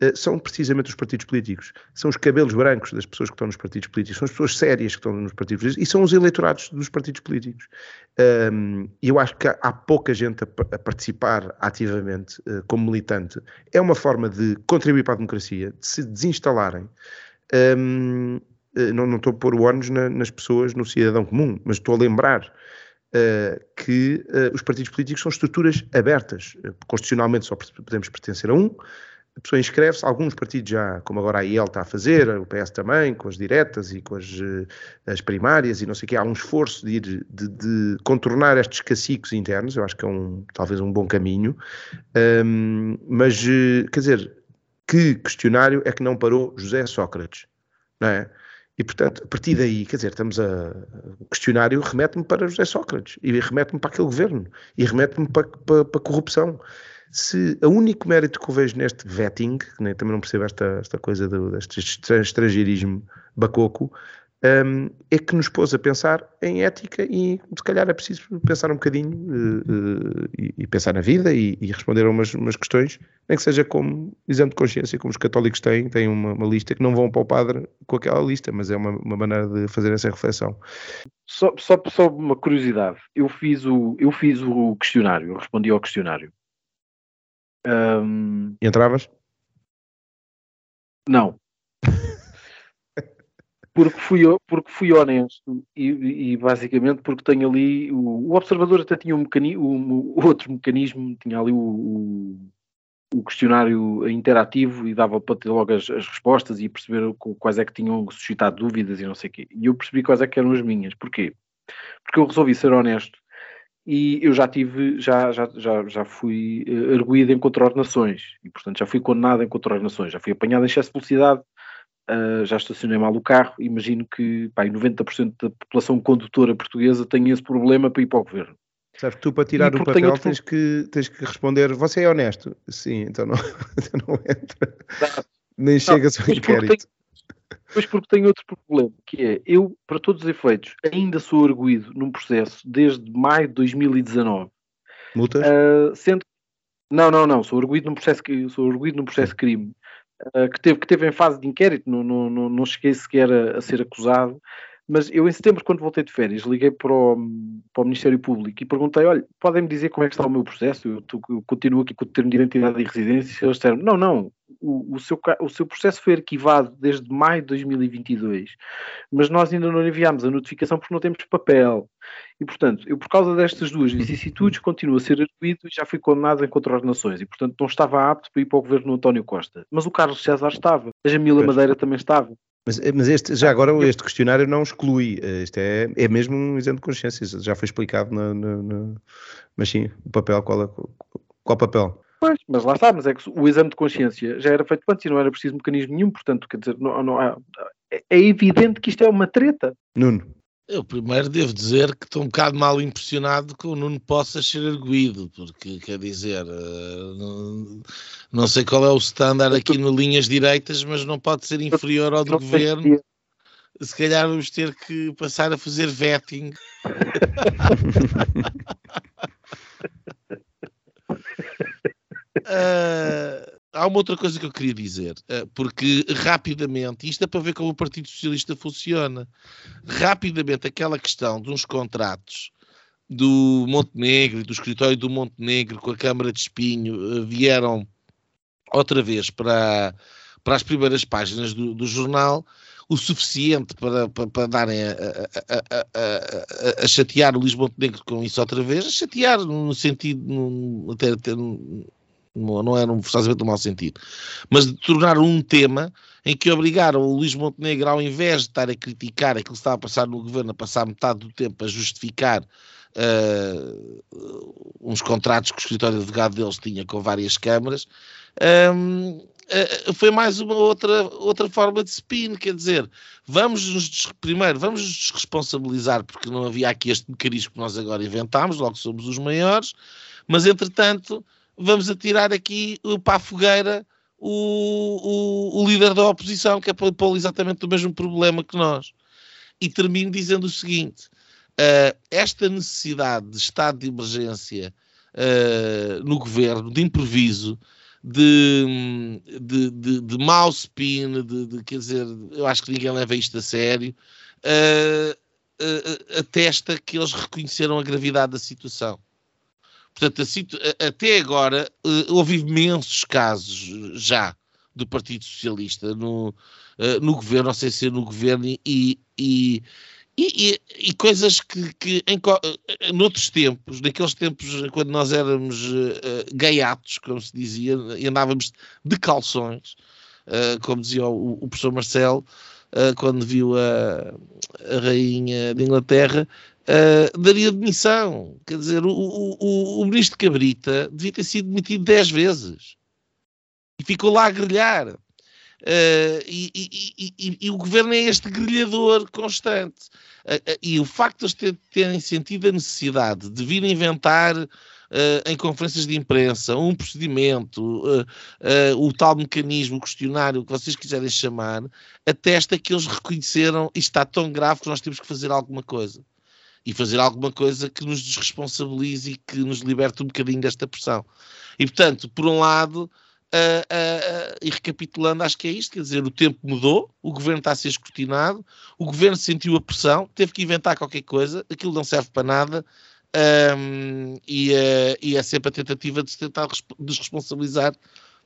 eh, são precisamente os partidos políticos. São os cabelos brancos das pessoas que estão nos partidos políticos, são as pessoas sérias que estão nos partidos políticos e são os eleitorados dos partidos políticos. E eu acho que há pouca gente a, participar ativamente eh, como militante. É uma forma de contribuir para a democracia, de se desinstalarem. Eh, não, não estou a pôr o ónus na, nas pessoas, no cidadão comum, mas estou a lembrar Uh, que uh, os partidos políticos são estruturas abertas. Constitucionalmente só podemos pertencer a um, a pessoa inscreve-se, alguns partidos já, como agora a IEL está a fazer, o PS também, com as diretas e com as, eh, as primárias e não sei o quê, há um esforço de, ir, de, de, contornar estes caciques internos, eu acho que é um, talvez um bom caminho, um, mas, eh, quer dizer, que questionário é que não parou José Sócrates, não é? E, portanto, a partir daí, quer dizer, estamos a. O questionário remete-me para José Sócrates, e remete-me para aquele governo, e remete-me para, para, para a corrupção se o único mérito que eu vejo neste vetting, que nem, também não percebo esta, esta coisa do, deste estrangeirismo bacoco, um, é que nos pôs a pensar em ética e se calhar é preciso pensar um bocadinho uh, uh, e, e, pensar na vida e, e responder a umas, umas, questões, nem que seja como exame de consciência, como os católicos têm, têm uma, uma, lista que não vão para o padre com aquela lista, mas é uma, uma maneira de fazer essa reflexão. Só, só, só, uma curiosidade, eu fiz, o, eu fiz o questionário, eu respondi ao questionário um... Entravas? Não. Porque fui, porque fui honesto e, e, basicamente porque tenho ali o, o observador até tinha um um, outro mecanismo, tinha ali o, o, o, questionário interativo e dava para ter logo as, as, respostas e perceber quais é que tinham suscitado dúvidas e não sei o quê. E eu percebi quais é que eram as minhas. Porquê? Porque eu resolvi ser honesto e eu já tive, já, já, já, já fui uh, arguído em contraordenações e, portanto, já fui condenado em contraordenações, já fui apanhado em excesso de velocidade, uh, já estacionei mal o carro. Imagino que pá, 90% da população condutora portuguesa tem esse problema para ir para o governo. Sabe, tu para tirar o papel outro... tens, que, tens que responder, você é honesto? Sim, então não, então não entra. Nem chegas ao inquérito. Pois porque tenho outro problema, que é, eu, para todos os efeitos, ainda sou arguído num processo desde maio de 2019. Multas? Uh, sendo... Não, não, não, sou arguído num processo, sou arguído num processo de crime. Uh, que, teve, que teve em fase de inquérito, não, não, não, não cheguei sequer a, a ser acusado, mas eu, em setembro, quando voltei de férias, liguei para o, para o Ministério Público e perguntei: olha, podem-me dizer como é que está o meu processo? Eu, eu continuo aqui com o termo de identidade e residência. Eles disseram: não, não, o, o, seu, o seu processo foi arquivado desde maio de 2022, mas nós ainda não enviámos a notificação porque não temos papel. E, portanto, eu, por causa destas duas vicissitudes, continuo a ser arguído e já fui condenado em contraordenações. E, portanto, não estava apto para ir para o governo António Costa. Mas o Carlos César estava, a Jamila Madeira também estava. Mas, mas este, já agora este questionário não exclui, este é, é mesmo um exame de consciência, já foi explicado na, na, na mas sim, o papel, qual, é, qual papel? Pois, mas lá está, mas é que o exame de consciência já era feito antes e não era preciso mecanismo nenhum, portanto, quer dizer, não, não há, é, é evidente que isto é uma treta. Nuno. Eu primeiro devo dizer que estou um bocado mal impressionado que o Nuno possa ser arguído, porque quer dizer, eh, não, não sei qual é o standard aqui no linhas direitas, mas não pode ser inferior ao do governo. Se calhar vamos ter que passar a fazer vetting. uh, há uma outra coisa que eu queria dizer, eh, porque rapidamente, isto é para ver como o Partido Socialista funciona, rapidamente aquela questão uns contratos do Montenegro, do escritório do Montenegro com a Câmara de Espinho, eh, vieram outra vez para, para as primeiras páginas do, do jornal, o suficiente para, para, para darem a, a, a, a, chatear o Luís Montenegro com isso outra vez, a chatear no sentido, no, até, até não era um forçosamente no mau sentido, mas de tornar um tema em que obrigaram o Luís Montenegro, ao invés de estar a criticar aquilo que estava a passar no governo, a passar metade do tempo a justificar uh, uns contratos que o escritório de advogado deles tinha com várias câmaras, um, uh, eh, foi mais uma outra, outra forma de spin, quer dizer, vamos nos, primeiro, vamos nos desresponsabilizar porque não havia aqui este mecanismo que nós agora inventámos, logo somos os maiores, mas entretanto vamos atirar aqui para a fogueira o, o, o líder da oposição, que é para pô exatamente o mesmo problema que nós. E termino dizendo o seguinte: uh, esta necessidade de estado de emergência uh, no governo, de improviso, de, de, de, de mau spin, de, de, quer dizer, eu acho que ninguém leva isto a sério, uh, atesta que eles reconheceram a gravidade da situação. Portanto, assim, até agora uh, houve imensos casos já do Partido Socialista no, uh, no governo, não sei se é no governo, e, e, e, e, coisas que, que em, uh, noutros tempos, naqueles tempos quando nós éramos uh, gaiatos, como se dizia, e andávamos de calções, uh, como dizia o, o professor Marcelo, quando viu a, a rainha de Inglaterra, uh, daria demissão. Quer dizer, o, o, o, ministro Cabrita devia ter sido demitido 10 vezes e ficou lá a grelhar. Uh, e, e, e, e, o governo é este grelhador constante. Uh, e o facto de eles terem sentido a necessidade de vir inventar Uh, em conferências de imprensa, um procedimento, uh, uh, o tal mecanismo, o questionário, o que vocês quiserem chamar, atesta que eles reconheceram isto está tão grave que nós temos que fazer alguma coisa e fazer alguma coisa que nos desresponsabilize e que nos liberte um bocadinho desta pressão. E, portanto, por um lado, uh, uh, uh, e recapitulando, acho que é isto, quer dizer, o tempo mudou, o governo está a ser escrutinado, o governo sentiu a pressão, teve que inventar qualquer coisa, aquilo não serve para nada, um, e, e, é sempre a tentativa de se tentar desresponsabilizar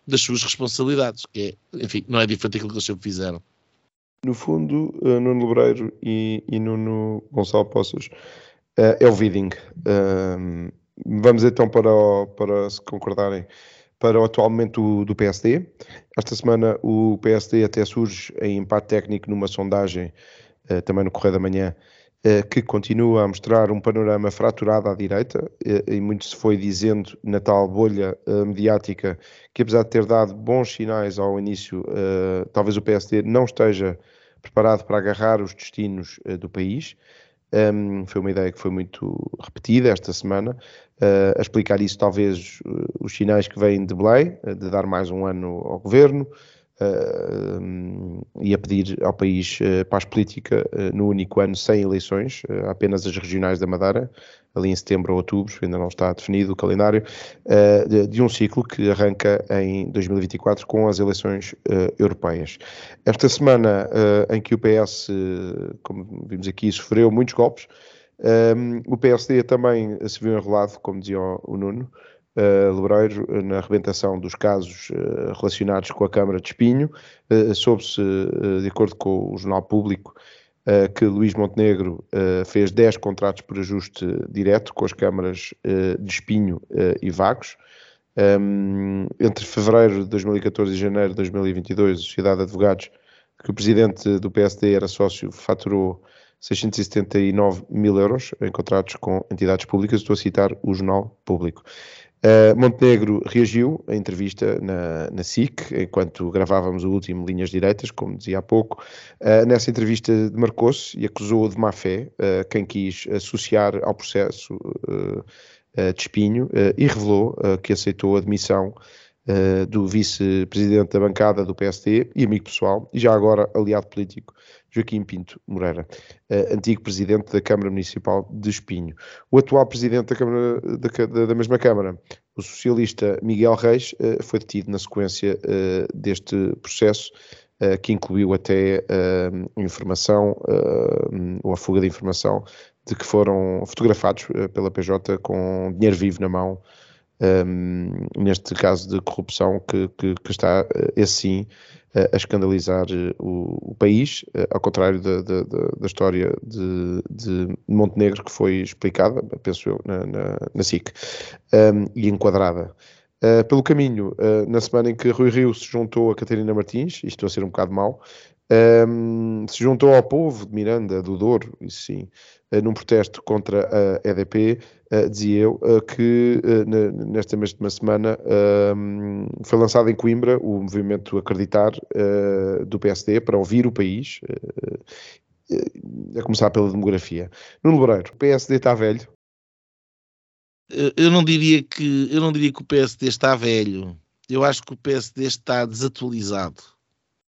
das suas responsabilidades, que é, enfim, não é diferente daquilo que eles sempre fizeram. No fundo, uh, Nuno Lebreiro e, e Nuno Gonçalo Poços uh, é o Viding. Uh, vamos então para, o, para se concordarem para o atual momento do, PSD. Esta semana o PSD até surge em empate técnico numa sondagem, uh, também no Correio da Manhã, eh, que continua a mostrar um panorama fraturado à direita, eh, e muito se foi dizendo na tal bolha eh, mediática que, apesar de ter dado bons sinais ao início, talvez o PSD não esteja preparado para agarrar os destinos do país. Um, foi uma ideia que foi muito repetida esta semana, a explicar isso, talvez, os sinais que vêm de Belém, de dar mais um ano ao governo, uh, e a pedir ao país uh, paz política uh, no único ano sem eleições, apenas as regionais da Madeira, ali em setembro ou outubro, ainda não está definido o calendário, de, de, um ciclo que arranca em 2024 com as eleições europeias. Esta semana em que o PS, como vimos aqui, sofreu muitos golpes, um, o PSD também se viu enrolado, como dizia o, o Nuno, uh, Lebreiro eh, na arrebentação dos casos uh, relacionados com a Câmara de Espinho. Uh, Soube-se, uh, de acordo com o Jornal Público, que Luís Montenegro fez 10 contratos por ajuste direto com as câmaras de Espinho e Vagos. Um, entre fevereiro de 2014 e janeiro de 2022, a Sociedade de Advogados, que o presidente do PSD era sócio, faturou 679 mil euros em contratos com entidades públicas. Estou a citar o Jornal Público. Uh, Montenegro reagiu à entrevista na, na SIC, enquanto gravávamos o último Linhas Direitas, como dizia há pouco. Uh, nessa entrevista demarcou-se e acusou de má fé uh, quem quis associar ao processo de espinho e revelou que aceitou a demissão do vice-presidente da bancada do PSD e amigo pessoal, e já agora aliado político Joaquim Pinto Moreira, uh, antigo presidente da Câmara Municipal de Espinho. O atual presidente da, Câmara, da, da mesma Câmara, o socialista Miguel Reis, uh, foi detido na sequência uh, deste processo, que incluiu até informação, ou a fuga de informação, de que foram fotografados pela PJ com dinheiro vivo na mão, um, neste caso de corrupção que, que, que está, esse sim, a escandalizar eh, o, o país, ao contrário da, da, da história de, de, Montenegro, que foi explicada, penso eu, na, na, na SIC, um, e enquadrada. Uh, pelo caminho, uh, na semana em que Rui Rio se juntou a Catarina Martins, isto a ser um bocado mau, um, se juntou ao povo de Miranda, do Douro, isso sim, uh, num protesto contra a EDP, uh, dizia eu, uh, que nesta mesma semana foi lançado em Coimbra o movimento Acreditar do PSD para ouvir o país, a começar pela demografia. Nuno Loureiro, o PSD está velho? Eu não diria que eu não diria que o PSD está velho. Eu acho que o PSD está desatualizado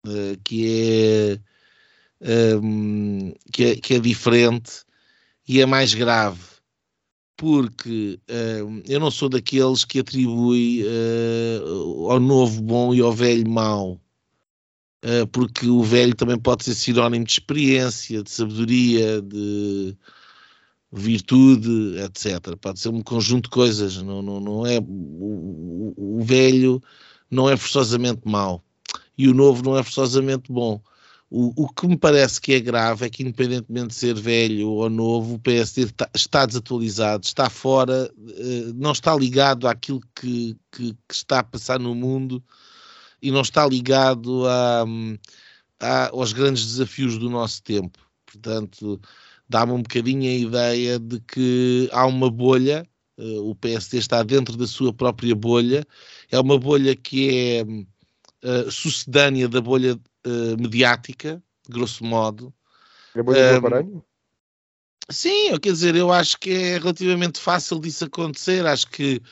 eh, que, é, um, ehm, que, é, que é diferente e é mais grave, porque uh, eu não sou daqueles que atribui uh, ao novo bom e ao velho mau, uh, porque o velho também pode ser sinónimo de experiência, de sabedoria, de virtude, etc. Pode ser um conjunto de coisas, não, não, não é o, o, o velho não é forçosamente mau e o novo não é forçosamente bom. O, o, que me parece que é grave é que, independentemente de ser velho ou novo, o PSD está, está desatualizado, está fora, eh, não está ligado àquilo que, que, que, está a passar no mundo e não está ligado a, a, aos grandes desafios do nosso tempo. Portanto, dá-me um bocadinho a ideia de que há uma bolha, eh, o PSD está dentro da sua própria bolha, é uma bolha que é uh, sucedânea da bolha uh, mediática, grosso modo. A bolha do aparelho? Sim, quer dizer, eu acho que é relativamente fácil disso acontecer. Acho que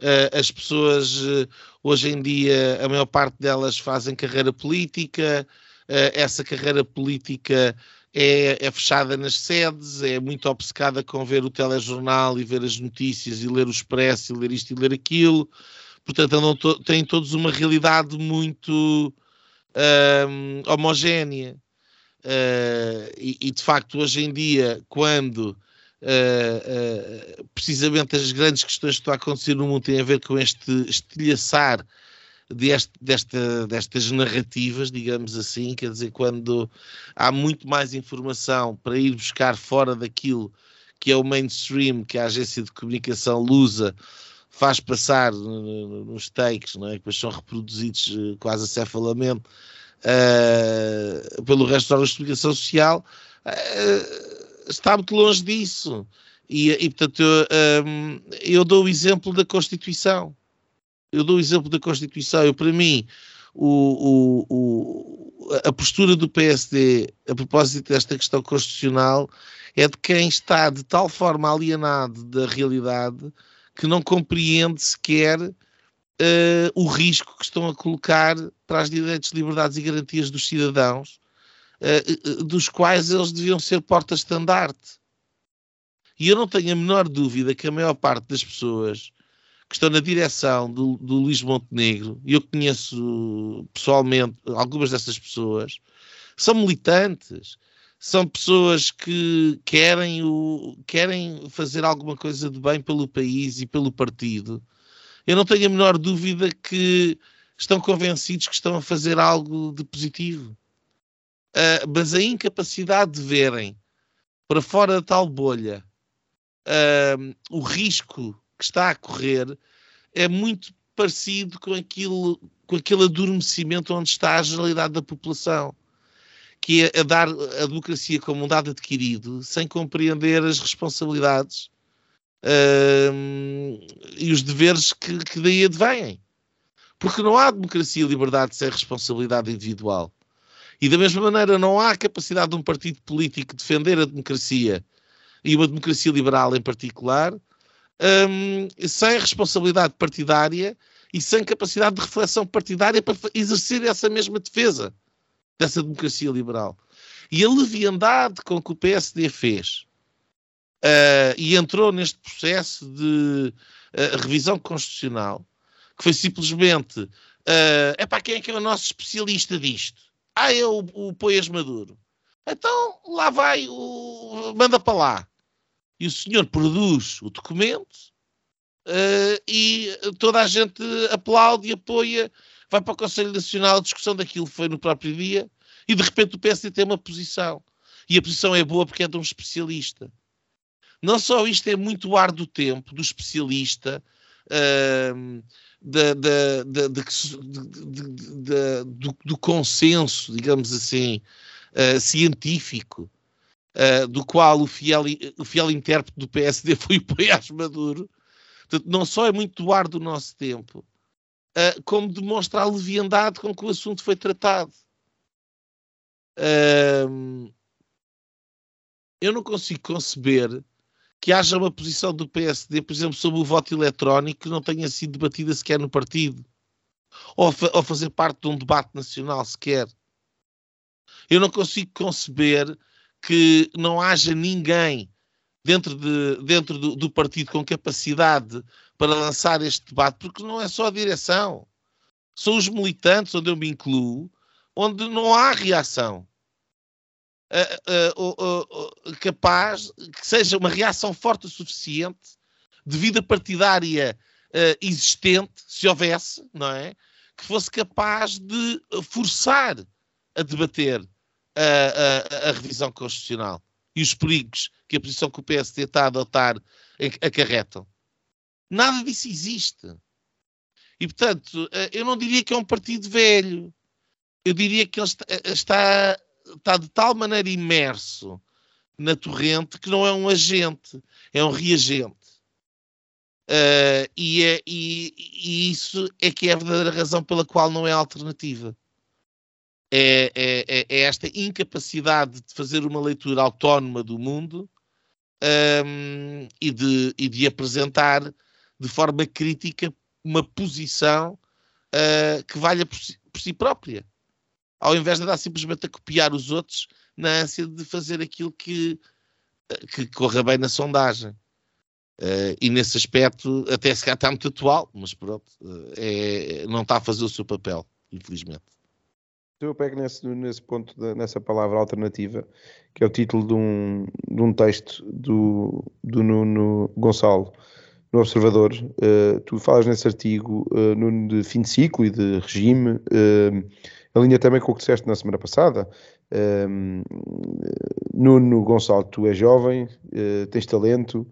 uh, as pessoas, uh, hoje em dia, a maior parte delas fazem carreira política, essa carreira política é, é, fechada nas sedes, é muito obcecada com ver o telejornal e ver as notícias e ler o expresso e ler isto e ler aquilo portanto andam to têm todos uma realidade muito um, homogénea. Uh, e, e, de facto, hoje em dia, quando uh, uh, precisamente as grandes questões que estão a acontecer no mundo têm a ver com este estilhaçar deste, desta, destas narrativas, digamos assim, quer dizer, quando há muito mais informação para ir buscar fora daquilo que é o mainstream, que a agência de comunicação lusa faz passar nos takes, não é? que depois são reproduzidos eh, quase acefalamente uh, pelo resto da explicação social, uh, está muito longe disso. E, e portanto, eu, um, eu dou o exemplo da Constituição. Eu dou o exemplo da Constituição. Eu, para mim, o, o, o, a postura do PSD a propósito desta questão constitucional é de quem está de tal forma alienado da realidade que não compreende sequer uh, o risco que estão a colocar para as direitos, liberdades e garantias dos cidadãos, uh, dos quais eles deviam ser porta-estandarte. E eu não tenho a menor dúvida que a maior parte das pessoas que estão na direção do, do Luís Montenegro, e eu conheço pessoalmente algumas dessas pessoas, são militantes, são pessoas que querem, o, querem fazer alguma coisa de bem pelo país e pelo partido. Eu não tenho a menor dúvida que estão convencidos que estão a fazer algo de positivo. Uh, mas a incapacidade de verem para fora da tal bolha uh, o risco que está a correr é muito parecido com aquilo, com aquele adormecimento onde está a generalidade da população, que é a dar a democracia como um dado adquirido, sem compreender as responsabilidades uh, e os deveres que, que daí advêm. Porque não há democracia e liberdade sem responsabilidade individual. E da mesma maneira, não há capacidade de um partido político defender a democracia e uma democracia liberal em particular, um, sem responsabilidade partidária e sem capacidade de reflexão partidária para exercer essa mesma defesa dessa democracia liberal. E a leviandade com que o PSD fez uh, e entrou neste processo de uh, revisão constitucional, que foi simplesmente é uh, para quem é que é o nosso especialista disto? Ah, é o, o Poias Maduro. Então lá vai, o, manda para lá e o senhor produz o documento uh, e toda a gente aplaude e apoia, vai para o Conselho Nacional, a discussão daquilo foi no próprio dia e de repente o PSD tem uma posição. E a posição é boa porque é de um especialista. Não só isto é muito ar do tempo, do especialista, uh, da, da, da, do, do, consenso, digamos assim, uh, científico, uh, do qual o fiel, o fiel intérprete do PSD foi o Poiás Maduro. Portanto, não só é muito ar do nosso tempo, uh, como demonstra a leviandade com que o assunto foi tratado. Uh, eu não consigo conceber que haja uma posição do PSD, por exemplo, sobre o voto eletrónico que não tenha sido debatida sequer no partido. Ou, fa ou fazer parte de um debate nacional sequer. Eu não consigo conceber que não haja ninguém dentro, de, dentro do, do, partido com capacidade para lançar este debate, porque não é só a direção, são os militantes, onde eu me incluo, onde não há reação. Uh, uh, uh, capaz que seja uma reação forte o suficiente de vida partidária eh, existente, se houvesse, não é? Que fosse capaz de forçar a debater a, a, a, revisão constitucional e os perigos que a posição que o PSD está a adotar acarretam. Nada disso existe. E, portanto, eh, eu não diria que é um partido velho. Eu diria que ele está, eh, está, está de tal maneira imerso na torrente que não é um agente, é um reagente. Uh, e, é, e, e, isso é que é a verdadeira razão pela qual não é alternativa é, é, é, é, esta incapacidade de fazer uma leitura autónoma do mundo um, e, de, e, de, apresentar de forma crítica uma posição uh, que valha por si, por si, própria, ao invés de andar simplesmente a copiar os outros na ânsia de fazer aquilo que, que corra bem na sondagem. Uh, e nesse aspecto, até se cá está muito atual, mas pronto, uh, é, não está a fazer o seu papel, infelizmente. Eu pego nesse, nesse ponto, de, nessa palavra alternativa, que é o título de um, de um texto do, do Nuno Gonçalo, no Observador. Uh, tu falas nesse artigo, uh, Nuno, de fim de ciclo e de regime, uh, a linha também com o que disseste na semana passada. Nuno Gonçalo, tu és jovem, tens talento,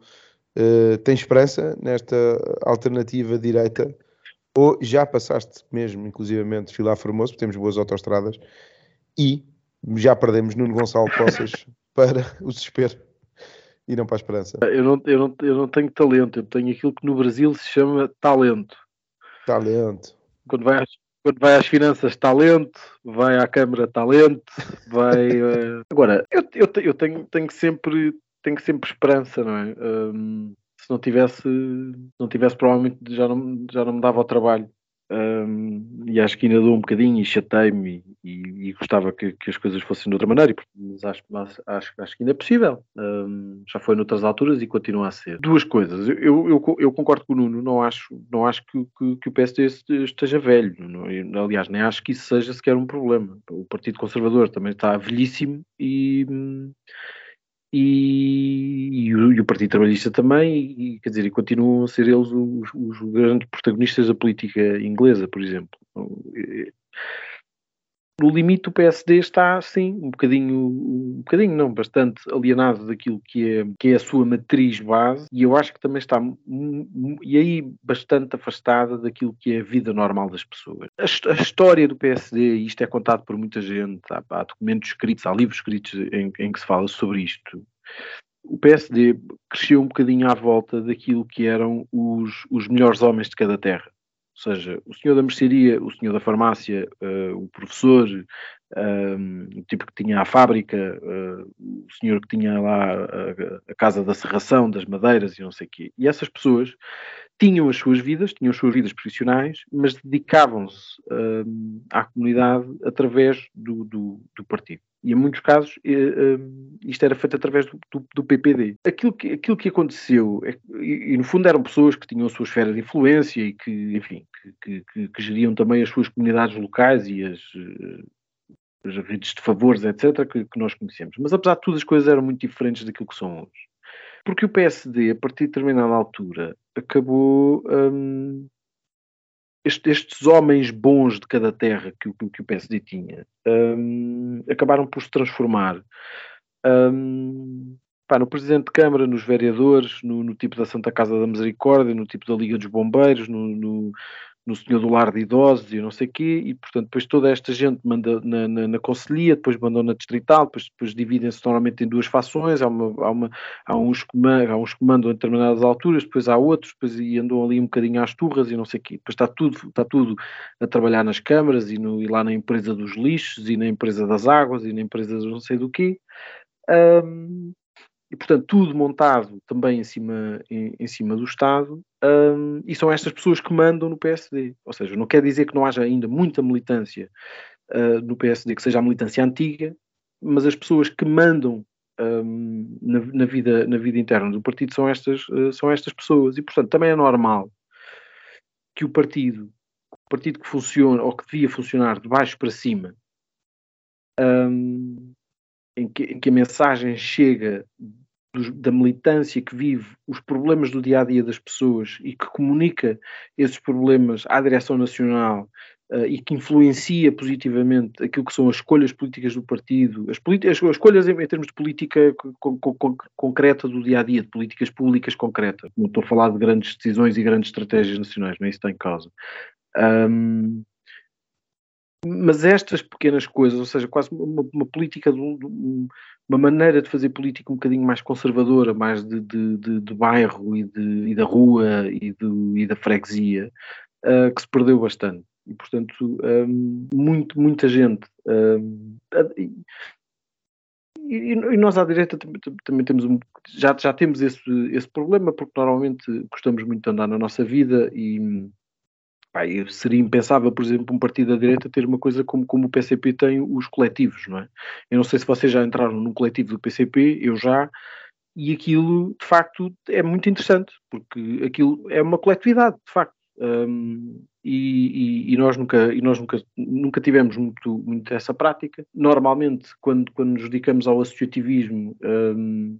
tens esperança nesta alternativa direita ou já passaste mesmo, inclusivamente, Filar Formoso, porque temos boas autoestradas, e já perdemos Nuno Gonçalo Poças para o desespero. e não para a esperança. Eu não, eu, não, eu não tenho talento, eu tenho aquilo que no Brasil se chama talento. Talento. Quando vai às, quando vai às finanças, talento, vai à Câmara, talento, vai. Uh... Agora, eu, eu, eu tenho, tenho, sempre, tenho sempre esperança, não é? Um, se não tivesse, se não tivesse, provavelmente já não, já não me dava o trabalho. Um, e acho que ainda dou um bocadinho e chatei-me e, e, e, gostava que, que, as coisas fossem de outra maneira, mas acho, acho, acho que ainda é possível. Um, já foi noutras alturas e continua a ser. Duas coisas. Eu, eu, eu concordo com o Nuno, não acho, não acho que, que, que o PSD esteja velho. Não, aliás, nem acho que isso seja sequer um problema. O Partido Conservador também está velhíssimo e e, e, o, e, o, Partido Trabalhista também, e, quer dizer, e continuam a ser eles os, os, grandes protagonistas da política inglesa, por exemplo. No limite, o PSD está, sim, um bocadinho, um bocadinho não, bastante alienado daquilo que é, que é a sua matriz base, e eu acho que também está, e aí, bastante afastada daquilo que é a vida normal das pessoas. A, a história do PSD, e isto é contado por muita gente, há, há documentos escritos, há livros escritos em, em que se fala sobre isto, o PSD cresceu um bocadinho à volta daquilo que eram os, os melhores homens de cada terra. Ou seja, o senhor da mercearia, o senhor da farmácia, uh, o professor, um, o tipo que tinha a fábrica, uh, o senhor que tinha lá a, a, casa da serração, das madeiras e não sei o quê. E essas pessoas tinham as suas vidas, tinham as suas vidas profissionais, mas dedicavam-se um, à comunidade através do, do, do, partido. E em muitos casos um, isto era feito através do, do, PPD. Aquilo que, aquilo que aconteceu, é, e, e, no fundo eram pessoas que tinham a sua esfera de influência e que, enfim, que, que, que geriam também as suas comunidades locais e as, as redes de favores, etc., que, que, nós conhecemos. Mas apesar de tudo, as coisas eram muito diferentes daquilo que são hoje. Porque o PSD, a partir de determinada altura, acabou. Hum, este, estes homens bons de cada terra que, que o PSD tinha hum, acabaram por se transformar hum, pá, no Presidente de Câmara, nos vereadores, no, no, tipo da Santa Casa da Misericórdia, no tipo da Liga dos Bombeiros, no, no, no senhor do lar de idosos e não sei o quê, e portanto depois toda esta gente manda na, na, na Conselhia, depois mandou na Distrital, depois, depois dividem-se normalmente em duas fações, há, uma, há, uma, há, uns comando, há uns comandos em determinadas alturas, depois há outros, depois e andam ali um bocadinho às turras e não sei o quê, depois está tudo, está tudo a trabalhar nas câmaras e, no, e lá na empresa dos lixos e na empresa das águas e na empresa não sei do quê. E portanto tudo montado também em cima, em, em cima do Estado, um, e são estas pessoas que mandam no PSD. Ou seja, não quer dizer que não haja ainda muita militância uh, no PSD, que seja a militância antiga, mas as pessoas que mandam um, na, na, vida, na vida interna do partido são estas, uh, são estas pessoas. E portanto também é normal que o partido, o partido que funciona ou que devia funcionar de baixo para cima, um, em, que, em que a mensagem chega da militância que vive os problemas do dia a dia das pessoas e que comunica esses problemas à direção nacional uh, e que influencia positivamente aquilo que são as escolhas políticas do partido, as, as escolhas em, em, termos de política co co concreta do dia a dia, de políticas públicas concretas. Não estou a falar de grandes decisões e grandes estratégias nacionais, não é isso que está em causa. Um, mas estas pequenas coisas, ou seja, quase uma, uma política, de, de, uma maneira de fazer política um bocadinho mais conservadora, mais de, de, de bairro e, e, da rua e, e da freguesia, uh, que se perdeu bastante. E, portanto, um, muito, muita gente. Um, e, e, nós à direita também, temos já, já temos esse, esse problema, porque normalmente gostamos muito de andar na nossa vida e Pá, seria impensável, por exemplo, um partido da direita ter uma coisa como, como o PCP tem os coletivos, não é? Eu não sei se vocês já entraram num coletivo do PCP, eu já, e aquilo, de facto, é muito interessante, porque aquilo é uma coletividade, de facto. Um, e, e, e, nós, nunca, e nós nunca, nunca tivemos muito, muito essa prática. Normalmente, quando, quando nos dedicamos ao associativismo, um,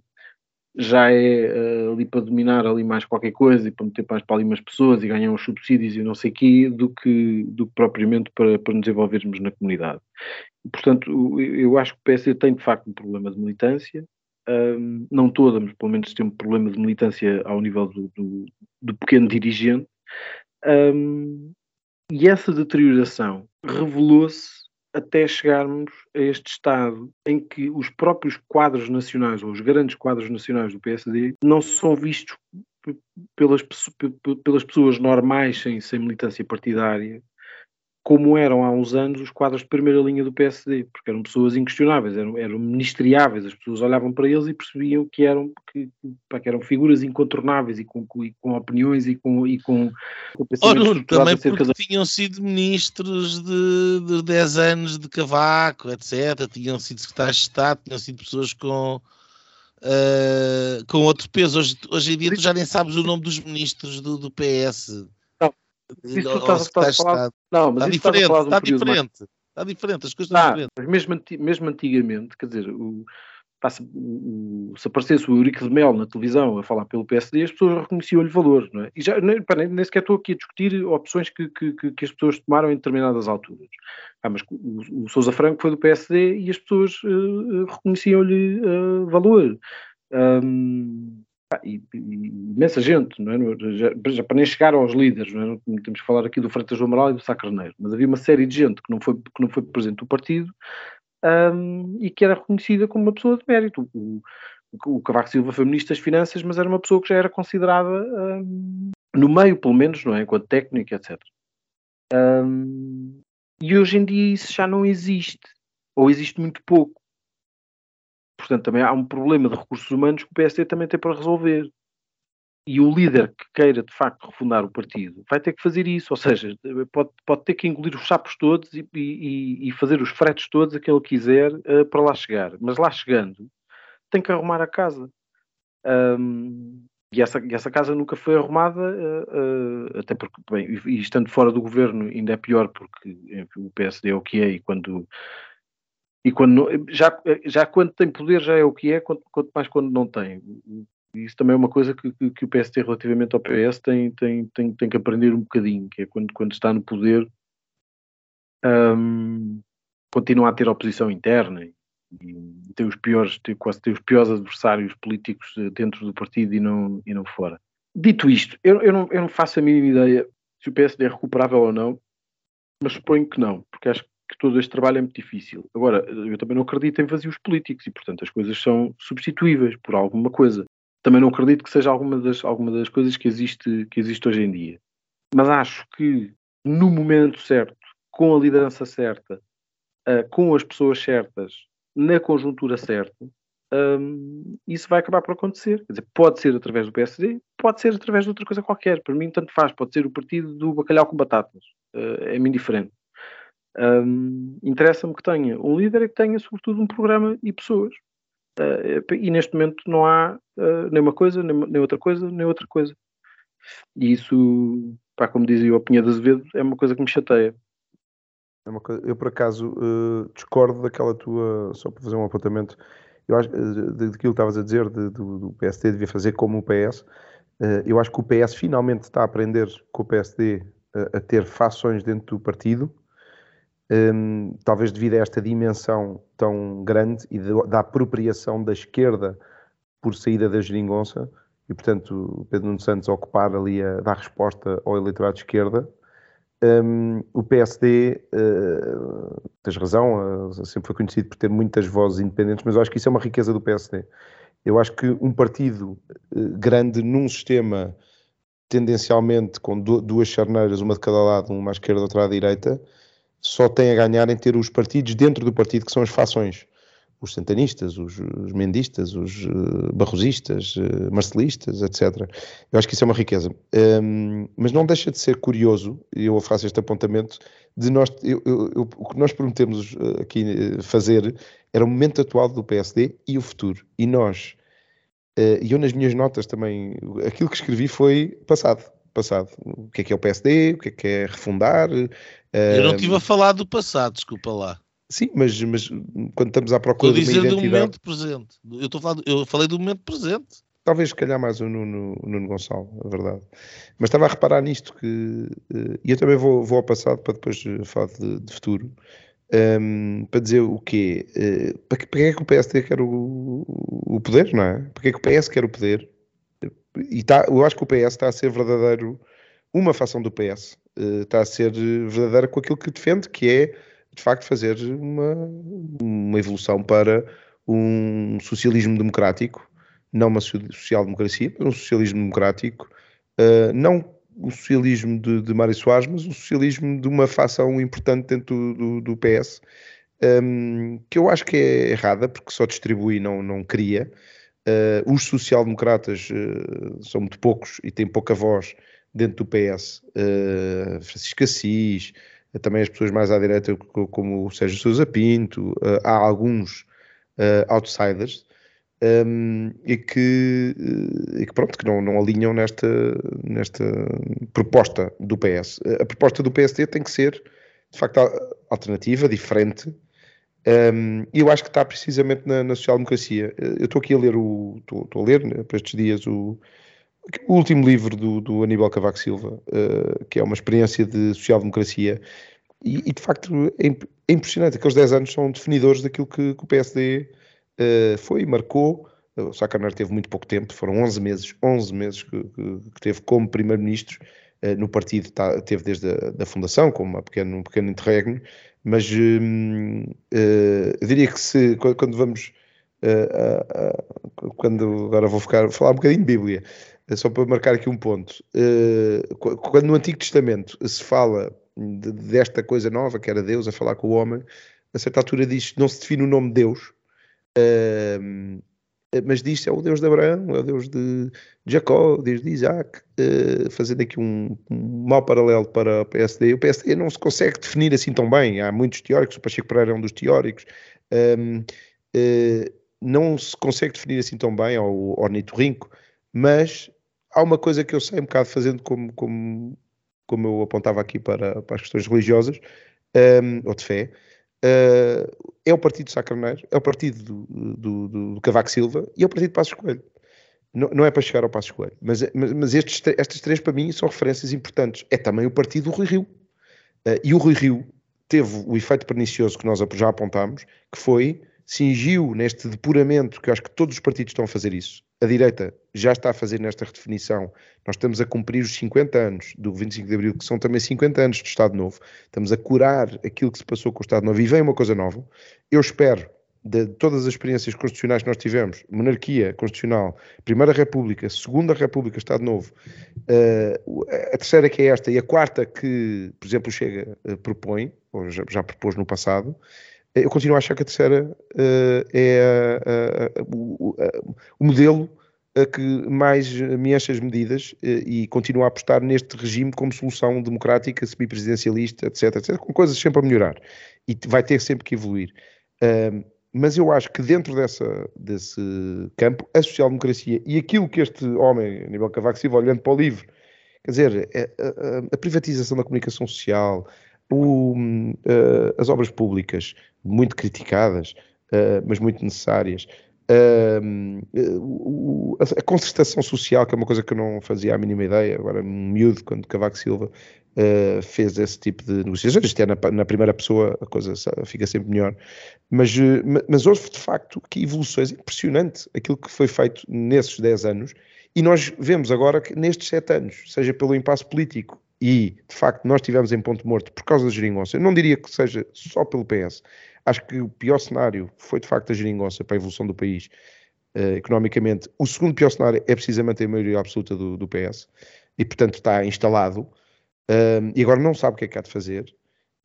já é uh, ali para dominar ali mais qualquer coisa e para meter mais para ali umas pessoas e ganhar uns subsídios e não sei o quê, do que, do que propriamente para, para nos envolvermos na comunidade. E, portanto, eu acho que o PSD tem de facto um problema de militância, um, não toda, mas pelo menos tem um problema de militância ao nível do, do, do pequeno dirigente, um, e essa deterioração revelou-se até chegarmos a este estado em que os próprios quadros nacionais, ou os grandes quadros nacionais do PSD, não são vistos pelas, pelas pessoas normais, sem, sem militância partidária, como eram há uns anos os quadros de primeira linha do PSD, porque eram pessoas inquestionáveis, eram, eram ministriáveis, as pessoas olhavam para eles e percebiam que eram, que, que eram figuras incontornáveis e com, e com opiniões e com, e com, com Ora, também porque da... tinham sido ministros de, de 10 anos de Cavaco, etc., tinham sido secretários de Estado, tinham sido pessoas com... Uh, com outro peso. Hoje, hoje em dia tu já nem sabes o nome dos ministros do, do PS. Isso estás, estás a falar... Não, mas está diferente, está, um está diferente. Mais... Está diferente, as coisas estão diferentes. Mas mesmo, mesmo antigamente, quer dizer, o, o, se aparecesse o Eurico de Mel na televisão a falar pelo PSD, as pessoas reconheciam-lhe valor, não é? E já, nem, nem, nem sequer estou aqui a discutir opções que, que, que, as pessoas tomaram em determinadas alturas. Ah, mas o, o Sousa Franco foi do PSD e as pessoas uh, reconheciam-lhe uh, valor. Um, e, e, imensa gente, não é? já, para nem chegar aos líderes, não, é? temos que falar aqui do Freitas do Amaral e do Sá Carneiro, mas havia uma série de gente que não foi, que não foi presidente do partido um, e que era reconhecida como uma pessoa de mérito. O, o, o Cavaco Silva foi ministro das Finanças, mas era uma pessoa que já era considerada um, no meio, pelo menos, não é? enquanto técnico, etc. Um, e hoje em dia isso já não existe, ou existe muito pouco. Portanto, também há um problema de recursos humanos que o PSD também tem para resolver. E o líder que queira, de facto, refundar o partido vai ter que fazer isso. Ou seja, pode, pode ter que engolir os sapos todos e, e, e fazer os fretes todos a que ele quiser uh, para lá chegar. Mas lá chegando, tem que arrumar a casa. Um, e essa, e essa casa nunca foi arrumada, uh, uh, até porque, bem, e, e estando fora do governo ainda é pior, porque enfim, o PSD é o que é, e quando e quando, já, já quando tem poder já é o que é, quanto, quanto mais quando não tem. Isso também é uma coisa que, que, que, o PST relativamente ao PS tem, tem, tem, tem que aprender um bocadinho, que é quando, quando está no poder um, continua a ter oposição interna e, e tem os piores, tem, quase tem os piores adversários políticos dentro do partido e não, e não fora. Dito isto, eu, eu, não, eu não faço a mínima ideia se o PSD é recuperável ou não, mas suponho que não, porque acho que que todo este trabalho é muito difícil. Agora, eu também não acredito em vazios políticos e, portanto, as coisas são substituíveis por alguma coisa. Também não acredito que seja alguma das, alguma das coisas que existe, que existe hoje em dia. Mas acho que no momento certo, com a liderança certa, uh, com as pessoas certas, na conjuntura certa, um, isso vai acabar por acontecer. Quer dizer, pode ser através do PSD, pode ser através de outra coisa qualquer. Para mim, tanto faz. Pode ser o partido do bacalhau com batatas. Uh, é-me indiferente. Um, Interessa-me que tenha um líder e que tenha, sobretudo, um programa e pessoas. Uh, e neste momento não há uh, nem uma coisa, nem, nem, outra coisa, nem outra coisa. E isso, pá, como dizia o Pinha de Azevedo, é uma coisa que me chateia. É coisa, eu, por acaso, uh, discordo daquela tua, só para fazer um apontamento, eu acho, daquilo que estavas a dizer, de, do, do PSD devia fazer como o PS. eu acho que o PS finalmente está a aprender com o PSD a ter fações dentro do partido um, talvez devido a esta dimensão tão grande e de, da apropriação da esquerda por saída da geringonça, e portanto Pedro Nuno Santos ocupar ali a dar resposta ao eleitorado de esquerda, um, o PSD, uh, tens razão, uh, sempre foi conhecido por ter muitas vozes independentes, mas eu acho que isso é uma riqueza do PSD. Eu acho que um partido uh, grande num sistema tendencialmente com duas charneiras, uma de cada lado, uma à esquerda, outra à direita, só tem a ganhar em ter os partidos dentro do partido, que são as fações. Os santanistas, os, os mendistas, os uh, barrosistas, uh, marcelistas, etc. Eu acho que isso é uma riqueza. Um, mas não deixa de ser curioso, e eu faço este apontamento, de nós, eu, eu, eu, o que nós prometemos eh, aqui fazer era o momento atual do PSD e o futuro. E nós, uh, e eu nas minhas notas também, aquilo que escrevi foi passado passado. O que é que é o PSD, o que é que é refundar. Eu não estive a falar do passado, desculpa lá. Sim, mas, mas quando estamos à procura estou de uma identidade... do momento presente. Eu, estou falando, eu falei do momento presente. Talvez, se calhar, mais o Nuno, o Nuno Gonçalo, a verdade. Mas estava a reparar nisto que... Eh, e eu também vou, vou ao passado para depois eh, falar de, de futuro. Um, ehm, para dizer o quê? Uh, para, que, para que é que o PSD quer o, o poder, não é? Para que é que o PS quer o poder? E tá, eu acho que o PS está a ser verdadeiro, uma fação do PS, eh, está a ser verdadeira com aquilo que defende, que é de facto, fazer uma, uma evolução para um socialismo democrático, não uma social-democracia, mas um socialismo democrático, uh, não o socialismo de, de Mário Soares, mas o socialismo de uma facção importante dentro do, do, do PS, um, que eu acho que é errada, porque só distribui, não, não cria. Uh, os social-democratas uh, são muito poucos e têm pouca voz dentro do PS. Uh, Francisco Assis, também as pessoas mais à direita, como o Sérgio Sousa Pinto, há alguns outsiders. Um, e, que, e que, pronto, que não, não alinham nesta, nesta proposta do PS. A proposta do PSD tem que ser, de facto, alternativa, diferente, um, e eu acho que está precisamente na, na social-democracia. Eu estou aqui a ler o. Estou, estou a ler né, para estes dias o, o último livro do, do Aníbal Cavaco Silva, uh, que é uma experiência de social-democracia, e, e, de facto é, é, impressionante. Aqueles 10 anos são definidores daquilo que, que o PSD uh, foi e marcou. O Sá teve muito pouco tempo, foram 11 meses, 11 meses que, que, que teve como primeiro-ministro uh, no partido, tá, teve desde a da fundação, como uma pequeno, um pequeno interregno, mas hum, eu diria que se quando vamos uh, uh, quando agora vou ficar falar um bocadinho de Bíblia só para marcar aqui um ponto quando no Antigo Testamento se fala de, desta coisa nova que era Deus a falar com o homem a certa altura diz não se define o nome de Deus eh, mas diz é o Deus de Abraão, é o Deus de Jacó, Deus de Isaac, uh, fazendo aqui um, um mau paralelo para o PSD. O PSD não se consegue definir assim tão bem, há muitos teóricos, o Pacheco Pereira é um dos teóricos, ehm, eh, não se consegue definir assim tão bem ao ornitorrinco, mas há uma coisa que eu sei um bocado fazendo como, como, como eu apontava aqui para, para as questões religiosas, um, ou de fé, uh, é o partido de Sacraneiro, é o partido do, do, do, Cavaco Silva e é o partido Passos Coelho. Não, não é para chegar ao Passos Coelho, mas, mas, mas estes, estas três para mim são referências importantes. É também o partido do Rui Rio. Uh, e o Rui Rio teve o efeito pernicioso que nós já apontámos, que foi, cingiu neste depuramento, que eu acho que todos os partidos estão a fazer isso, a direita já está a fazer nesta redefinição. Nós estamos a cumprir os 50 anos do 25 de Abril, que são também 50 anos do Estado Novo. Estamos a curar aquilo que se passou com o Estado Novo e vem uma coisa nova. Eu espero, de todas as experiências constitucionais que nós tivemos, monarquia constitucional, Primeira República, Segunda República, Estado Novo, uh, a terceira que é esta e a quarta que, por exemplo, Chega uh, propõe, ou já propôs no passado, eu continuo a achar que a terceira uh, é uh, uh, o, o, modelo que mais me enche as medidas e continuo a apostar neste regime como solução democrática, semipresidencialista, etc, etc, com coisas sempre a melhorar e vai ter sempre que evoluir. mas eu acho que dentro dessa, desse campo, a social-democracia e aquilo que este homem, Aníbal Cavaco Silva, olhando para o livro, quer dizer, a, a, a privatização da comunicação social, o, uh, as obras públicas, muito criticadas, uh, mas muito necessárias, uh, a concertação social, que é uma coisa que eu não fazia a mínima ideia, agora miúdo, quando Cavaco Silva fez esse tipo de negociações, isto é na, na, primeira pessoa, a coisa fica sempre melhor, mas, mas houve de facto que evoluções impressionantes, aquilo que foi feito nesses 10 anos, e nós vemos agora que nestes 7 anos, seja pelo impasse político, e de facto nós estivemos em ponto morto por causa da geringonça, eu não diria que seja só pelo PS, acho que o pior cenário foi de facto a geringonça para a evolução do país uh, economicamente. O segundo pior cenário é precisamente a maioria absoluta do, do PS e portanto está instalado e agora não sabe o que é que há de fazer.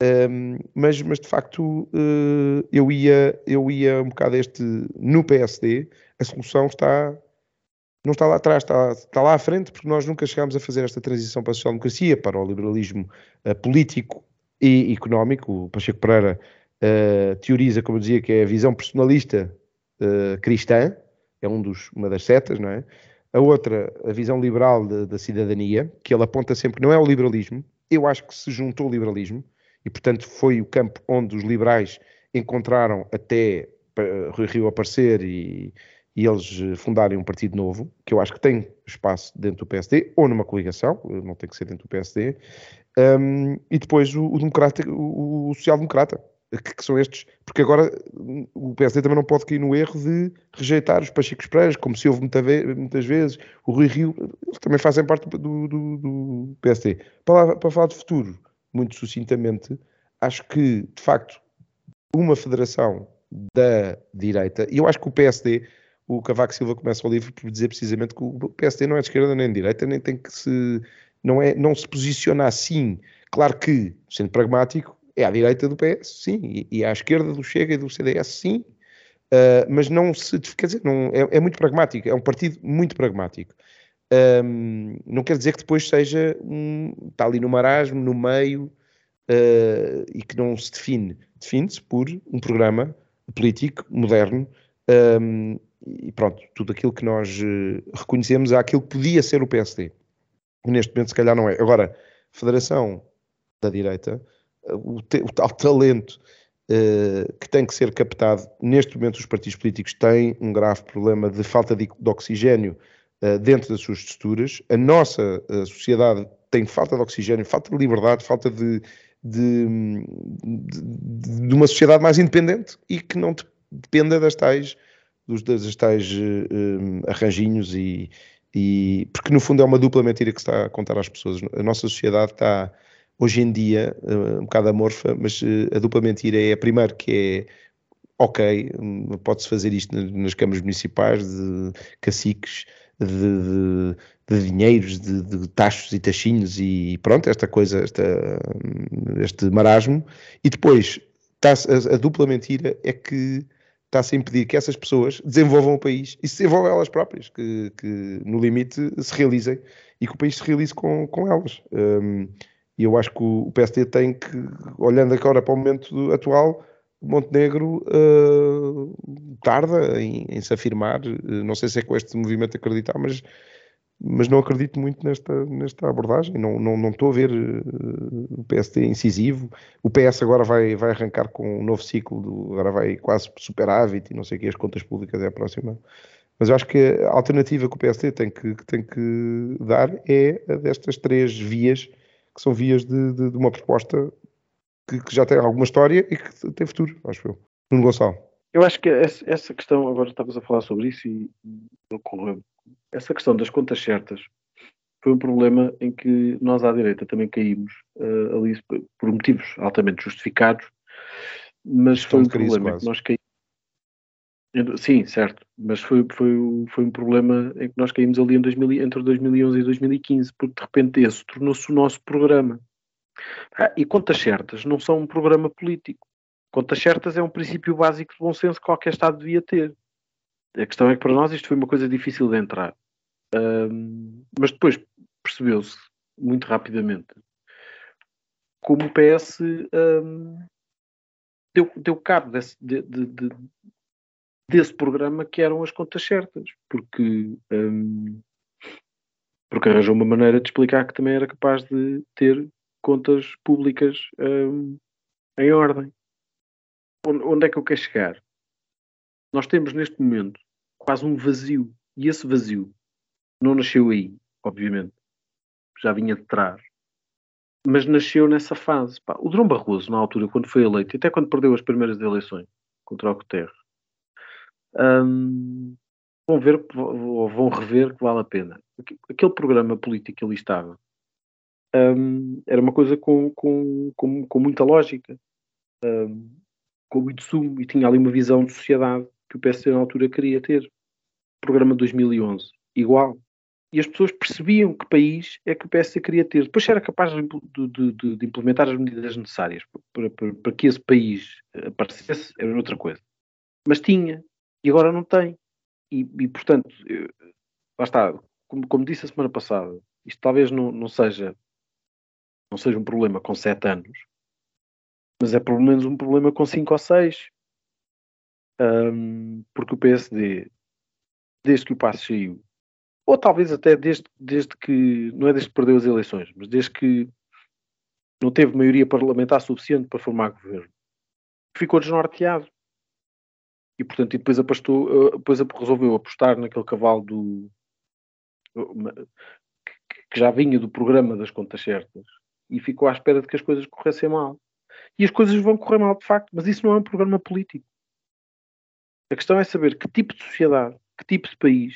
Um, mas, mas de facto uh, eu, ia, eu ia um bocado este no PSD, a solução está não está lá atrás, está, está lá à frente, porque nós nunca chegámos a fazer esta transição para a social-democracia, para o liberalismo uh, político e económico. O Pacheco Pereira uh, teoriza, como eu dizia, que é a visão personalista uh, cristã, é um dos, uma das setas, não é? A outra, a visão liberal de, da cidadania, que ele aponta sempre que não é o liberalismo. Eu acho que se juntou o liberalismo e, portanto, foi o campo onde os liberais encontraram até Rio aparecer e e eles eh, fundarem um partido novo, que eu acho que tem espaço dentro do PSD, ou numa coligação, eh, não tem que ser dentro do PSD, um, e depois o, o democrata, o, o social-democrata, que, que, são estes, porque agora hum, o PSD também não pode cair no erro de rejeitar os Pachicos Pereiras, como se houve muita ve muitas vezes, o Rui Rio, eles também fazem parte do, do, do PSD. Para, para falar de futuro, muito sucintamente, acho que, de facto, uma federação da direita, e eu acho que o PSD, o Cavaco Silva começa o livro por dizer precisamente que o PSD não é de esquerda nem de direita, nem tem que se, não, é, não se posiciona assim. Claro que, sendo pragmático, é à direita do PS, sim, e, e à esquerda do Chega e do CDS, sim, uh, mas não se, quer dizer, não, é, é, muito pragmático, é um partido muito pragmático. Um, não quer dizer que depois seja um, está ali no marasmo, no meio, uh, e que não se define. Define-se por um programa político moderno um, e pronto, tudo aquilo que nós uh, reconhecemos é aquilo que podia ser o PSD. Neste momento, se calhar, não é. Agora, Federação da Direita, o, te, o tal talento uh, que tem que ser captado, neste momento, os partidos políticos têm um grave problema de falta de, de oxigênio uh, dentro das suas estruturas. A nossa sociedade tem falta de oxigênio, falta de liberdade, falta de, de, de, de uma sociedade mais independente e que não dependa das tais, dos, das tais uh, arranjinhos e, e porque no fundo é uma dupla mentira que se está a contar às pessoas. A nossa sociedade está hoje em dia uh, um bocado amorfa, mas a dupla mentira é primeiro que é ok, hum, pode-se fazer isto nas câmaras municipais de caciques, de, de, de dinheiros, de, de taxos e taxinhos e pronto, esta coisa, esta, este marasmo. E depois, a, a, dupla mentira é que está-se a impedir que essas pessoas desenvolvam o país e se desenvolvam elas próprias, que, que no limite se realizem e que o país se realize com, com elas. Um, e eu acho que o PSD tem que, olhando agora para o momento atual, Montenegro uh, tarda em, em, se afirmar. Não sei se é com este movimento acreditar, mas, mas não acredito muito nesta, nesta abordagem. Não, não, não estou a ver uh, o PSD incisivo. O PS agora vai, vai arrancar com um novo ciclo, do, agora vai quase superávit e não sei o que, as contas públicas é a próxima. Mas eu acho que a alternativa que o PSD tem que, que tem que dar é a destas três vias, que são vias de, de, de uma proposta que, que, já tem alguma história e que tem futuro, acho eu. Nuno Gonçalo. Eu acho que essa questão, agora estavas a falar sobre isso e essa questão das contas certas foi um problema em que nós à direita também caímos uh, ali por motivos altamente justificados, mas foi um problema quase. que nós caímos. Sim, certo, mas foi, foi, foi um problema em que nós caímos ali em 2000, entre 2011 e 2015, porque de repente esse tornou-se o nosso programa. Ah, e contas certas não são um programa político. Contas certas é um princípio básico de bom senso que qualquer Estado devia ter. A questão é que para nós isto foi uma coisa difícil de entrar. Um, mas depois percebeu-se muito rapidamente como o PS um, deu, deu cabo desse, de, de, de, desse programa que eram as contas certas, porque, um, porque arranjou uma maneira de explicar que também era capaz de ter contas públicas em ordem. Onde é que eu quero chegar? Nós temos neste momento quase um vazio. E esse vazio não nasceu aí, obviamente. Já vinha de trás. Mas nasceu nessa fase. Pá, o Drão Barroso, na altura, quando foi eleito, até quando perdeu as primeiras eleições contra o Guterres, um, vão ver ou vão rever que vale a pena. Aquele programa político que ali estava um, era uma coisa com, com, com, com muita lógica, um, com muito sumo, e tinha ali uma visão de sociedade que o PSD na altura queria ter. Programa de 2011, igual. E as pessoas percebiam que país é que o PSD queria ter. Depois era capaz de, de, de, de implementar as medidas necessárias para, para, para, que esse país aparecesse, era outra coisa. Mas tinha, e agora não tem. E, e portanto, eu, lá está, como, como, disse a semana passada, isto talvez não, não seja não seja um problema com 7 anos, mas é pelo menos um problema com 5 ou 6. Um, porque o PSD, desde que o passo saiu, ou talvez até desde, desde que, não é desde que perdeu as eleições, mas desde que não teve maioria parlamentar suficiente para formar governo, ficou desnorteado. E, portanto, e depois, apostou, eh, depois resolveu apostar naquele cavalo do que já vinha do programa das contas certas, e ficou à espera de que as coisas corressem mal. E as coisas vão correr mal de facto, mas isso não é um programa político. A questão é saber que tipo de sociedade, que tipo de país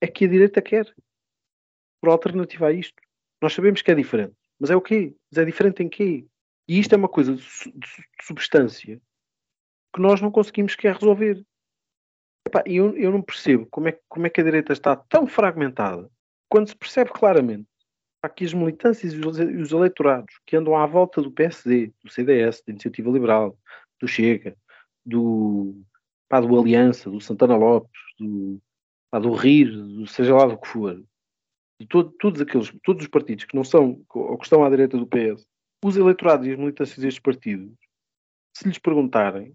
é que a direita quer por alternativa a isto. Nós sabemos que é diferente, mas é o quê? Mas é diferente em quê? E isto é uma coisa de, substância que nós não conseguimos quer resolver. E eu, eu não percebo como é, como é que a direita está tão fragmentada quando se percebe claramente que as militâncias e os eleitorados que andam à volta do PSD, do CDS, da Iniciativa Liberal, do Chega, do, pá, do Aliança, do Santana Lopes, do, pá, do RIR, do seja lá do que for, de todo, todos aqueles, todos os partidos que não são, ou que estão à direita do PS, os eleitorados e as militâncias destes partidos, se lhes perguntarem,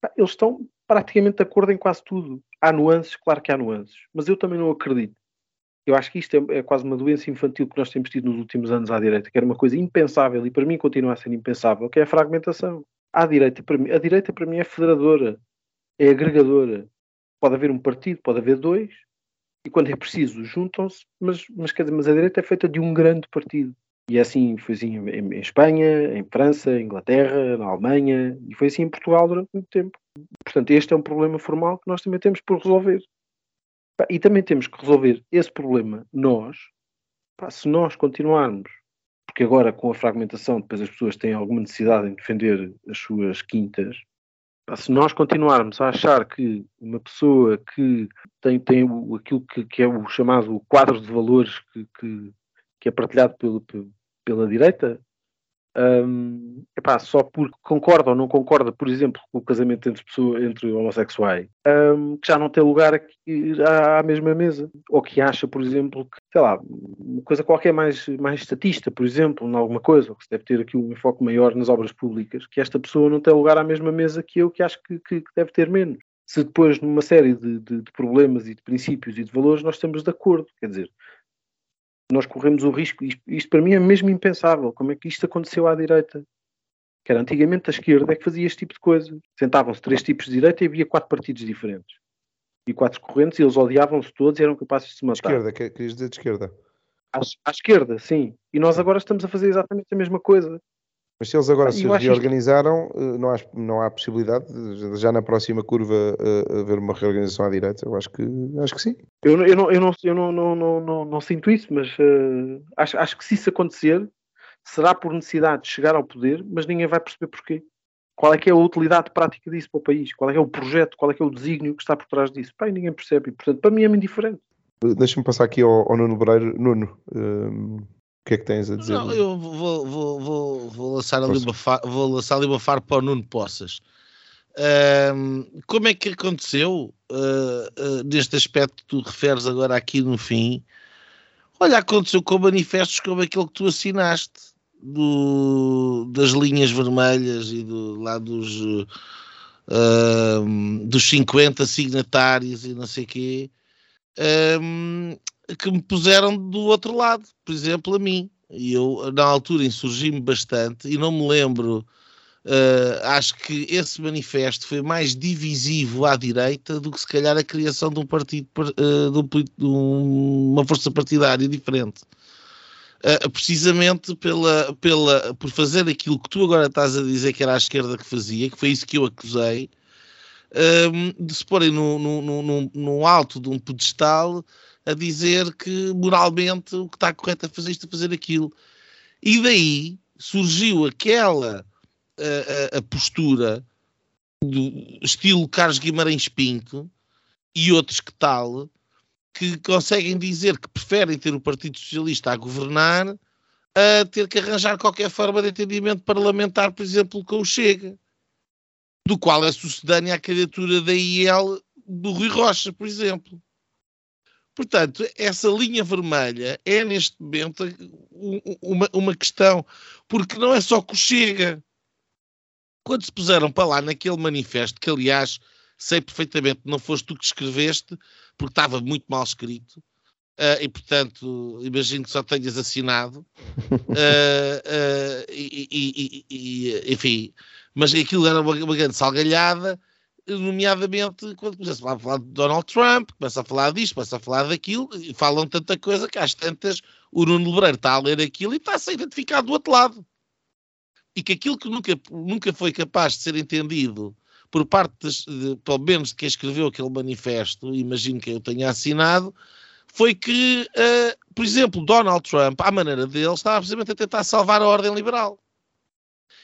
pá, eles estão praticamente de acordo em quase tudo. Há nuances, claro que há nuances, mas eu também não acredito. Eu acho que isto é, é, quase uma doença infantil que nós temos tido nos últimos anos à direita, que era uma coisa impensável e para mim continua a ser impensável, que é a fragmentação. À direita, para mim, a direita para mim é federadora, é agregadora. Pode haver um partido, pode haver dois, e quando é preciso juntam-se, mas, mas, mas a direita é feita de um grande partido. E é assim, foi assim em, em Espanha, em França, em Inglaterra, na Alemanha, e foi assim em Portugal durante muito tempo. Portanto, este é um problema formal que nós também temos por resolver. E também temos que resolver esse problema nós, se nós continuarmos, porque agora com a fragmentação depois as pessoas têm alguma necessidade em defender as suas quintas, se nós continuarmos a achar que uma pessoa que tem, tem aquilo que, que é o chamado quadro de valores que, que, que é partilhado pelo, pela direita, um, epá, só porque concorda ou não concorda, por exemplo, com o casamento entre, pessoas, entre homossexuais, um, que já não tem lugar aqui, à, à, mesma mesa. Ou que acha, por exemplo, sei lá, uma coisa qualquer mais, mais estatista, por exemplo, em alguma coisa, que se deve ter aqui um enfoque maior nas obras públicas, que esta pessoa não tem lugar à mesma mesa que eu, que acho que, que, que deve ter menos. Se depois, numa série de, de, de problemas e de princípios e de valores, nós estamos de acordo, quer dizer, nós corremos o risco, isto, isto, para mim é mesmo impensável, como é que isto aconteceu à direita? Que era antigamente a esquerda é que fazia este tipo de coisa. Sentavam-se três tipos de direita e havia quatro partidos diferentes. E quatro correntes, e eles odiavam-se todos e eram capazes de se matar. Esquerda, querias dizer de esquerda? À, à esquerda, sim. E nós agora estamos a fazer exatamente a mesma coisa. Mas se eles agora se reorganizaram, isto... Eh, não, há, não há possibilidade de, já na próxima curva uh, haver uma reorganização à direita? Eu acho que, acho que sim. Eu, eu, não, eu, não, eu não, não, não, não, não sinto isso, mas uh, acho, acho que se isso acontecer, será por necessidade de chegar ao poder, mas ninguém vai perceber porquê. Qual é que é a utilidade prática disso para o país? Qual é que é o projeto? Qual é que é o desígnio que está por trás disso? Pai, ninguém percebe. E, portanto, para mim é muito indiferente. Deixa-me passar aqui ao, ao Nuno Breiro. Nuno, o que é que tens a dizer? Não, eu vou, vou, vou, vou, lançar ali uma vou lançar ali uma far para o Nuno Poças. Um, como é que aconteceu uh, uh, neste aspecto que tu referes agora aqui no fim? Olha, aconteceu com manifestos como aquele que tu assinaste do, das linhas vermelhas e do, lá dos, uh, dos 50 signatários e não sei quê. Um, que me puseram do outro lado, por exemplo, a mim. E eu, na altura, insurgi-me bastante e não me lembro. Uh, acho que esse manifesto foi mais divisivo à direita do que se calhar a criação de um partido, uh, de, um, de, uma força partidária diferente. Uh, precisamente pela, pela, por fazer aquilo que tu agora estás a dizer que era a esquerda que fazia, que foi isso que eu acusei, de se porem no, no, no, no alto de um pedestal a dizer que moralmente o que está correto é fazer isto, é fazer aquilo. E daí surgiu aquela a, a, a postura do estilo Carlos Guimarães Pinto e outros que tal, que conseguem dizer que preferem ter o Partido Socialista a governar a ter que arranjar qualquer forma de entendimento parlamentar, por exemplo, com o Chega, do qual é sucedânea a candidatura da IEL do Rui Rocha, por exemplo. Portanto, essa linha vermelha é neste momento uma, uma questão, porque não é só que chega. Quando se puseram para lá naquele manifesto, que aliás sei perfeitamente não foste tu que escreveste, porque estava muito mal escrito, uh, e portanto imagino que só tenhas assinado, uh, uh, e, e, e, enfim, mas aquilo era uma, uma grande salgalhada nomeadamente quando começa a falar de Donald Trump, começa a falar disto, começa a falar daquilo, e falam tanta coisa que às tantas o Nuno Lebreiro está a ler aquilo e está a ser identificado do outro lado. E que aquilo que nunca, nunca foi capaz de ser entendido por parte, das, de, pelo menos de quem escreveu aquele manifesto, imagino que eu tenha assinado, foi que, uh, por exemplo, Donald Trump, à maneira dele, estava precisamente a tentar salvar a ordem liberal.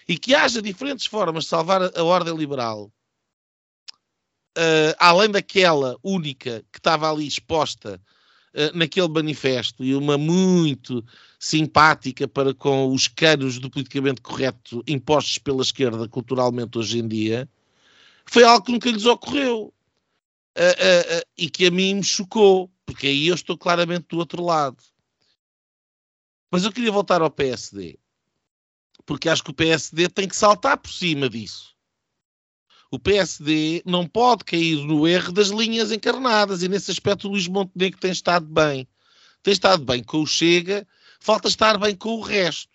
e que haja diferentes formas de salvar a, a ordem liberal, uh, além daquela única que estava ali exposta uh, naquele manifesto, e uma muito simpática para com os canos do politicamente correto impostos pela esquerda culturalmente hoje em dia, foi algo que nunca lhes ocorreu. Uh, e que a mim me chocou, porque aí eu estou claramente do outro lado. Mas eu queria voltar ao PSD, porque acho que o PSD tem que saltar por cima disso. O PSD não pode cair no erro das linhas encarnadas, e nesse aspecto o Luís Montenegro tem estado bem. Tem estado bem com o Chega, falta estar bem com o resto.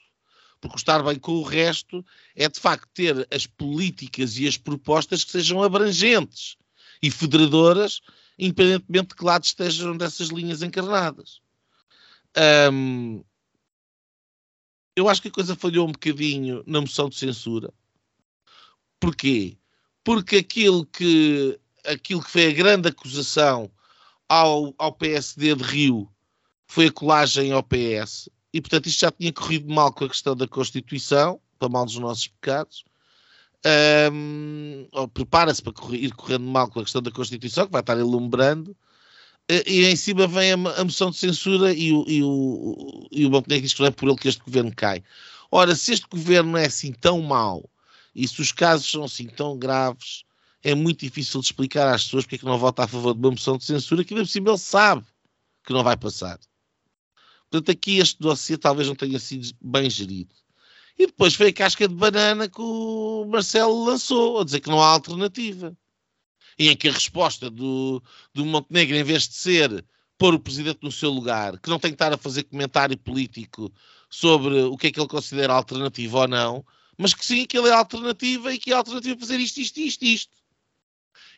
Porque estar bem com o resto é de facto ter as políticas e as propostas que sejam abrangentes e federadoras, independentemente de que lado estejam dessas linhas encarnadas. Um, eu acho que a coisa falhou um bocadinho na moção de censura. Porquê? Porque aquilo que, aquilo que foi a grande acusação ao, ao PSD de Rio foi a colagem ao PS. E, portanto, isto já tinha corrido mal com a questão da Constituição, para mal dos nossos pecados. Um, prepara-se para correr, ir correndo mal com a questão da Constituição, que vai estar ilumbrando. Eh, e em cima vem a, a moção de censura e o, e o, e o Montenegro diz que não é por ele que este governo cai. Ora, se este governo é assim tão mau e se os casos são assim tão graves, é muito difícil de explicar às pessoas porque é que não vota a favor de uma moção de censura que, ainda por cima, ele sabe que não vai passar. Portanto, aqui este dossiê talvez não tenha sido bem gerido. E depois foi a casca de banana que o Marcelo lançou, a dizer que não há alternativa e em que a resposta do, do Montenegro, em vez de ser pôr o presidente no seu lugar, que não tem que estar a fazer comentário político sobre o que é que ele considera alternativa ou não, mas que sim, que ele é alternativa e que é alternativa fazer isto, isto, isto, isto.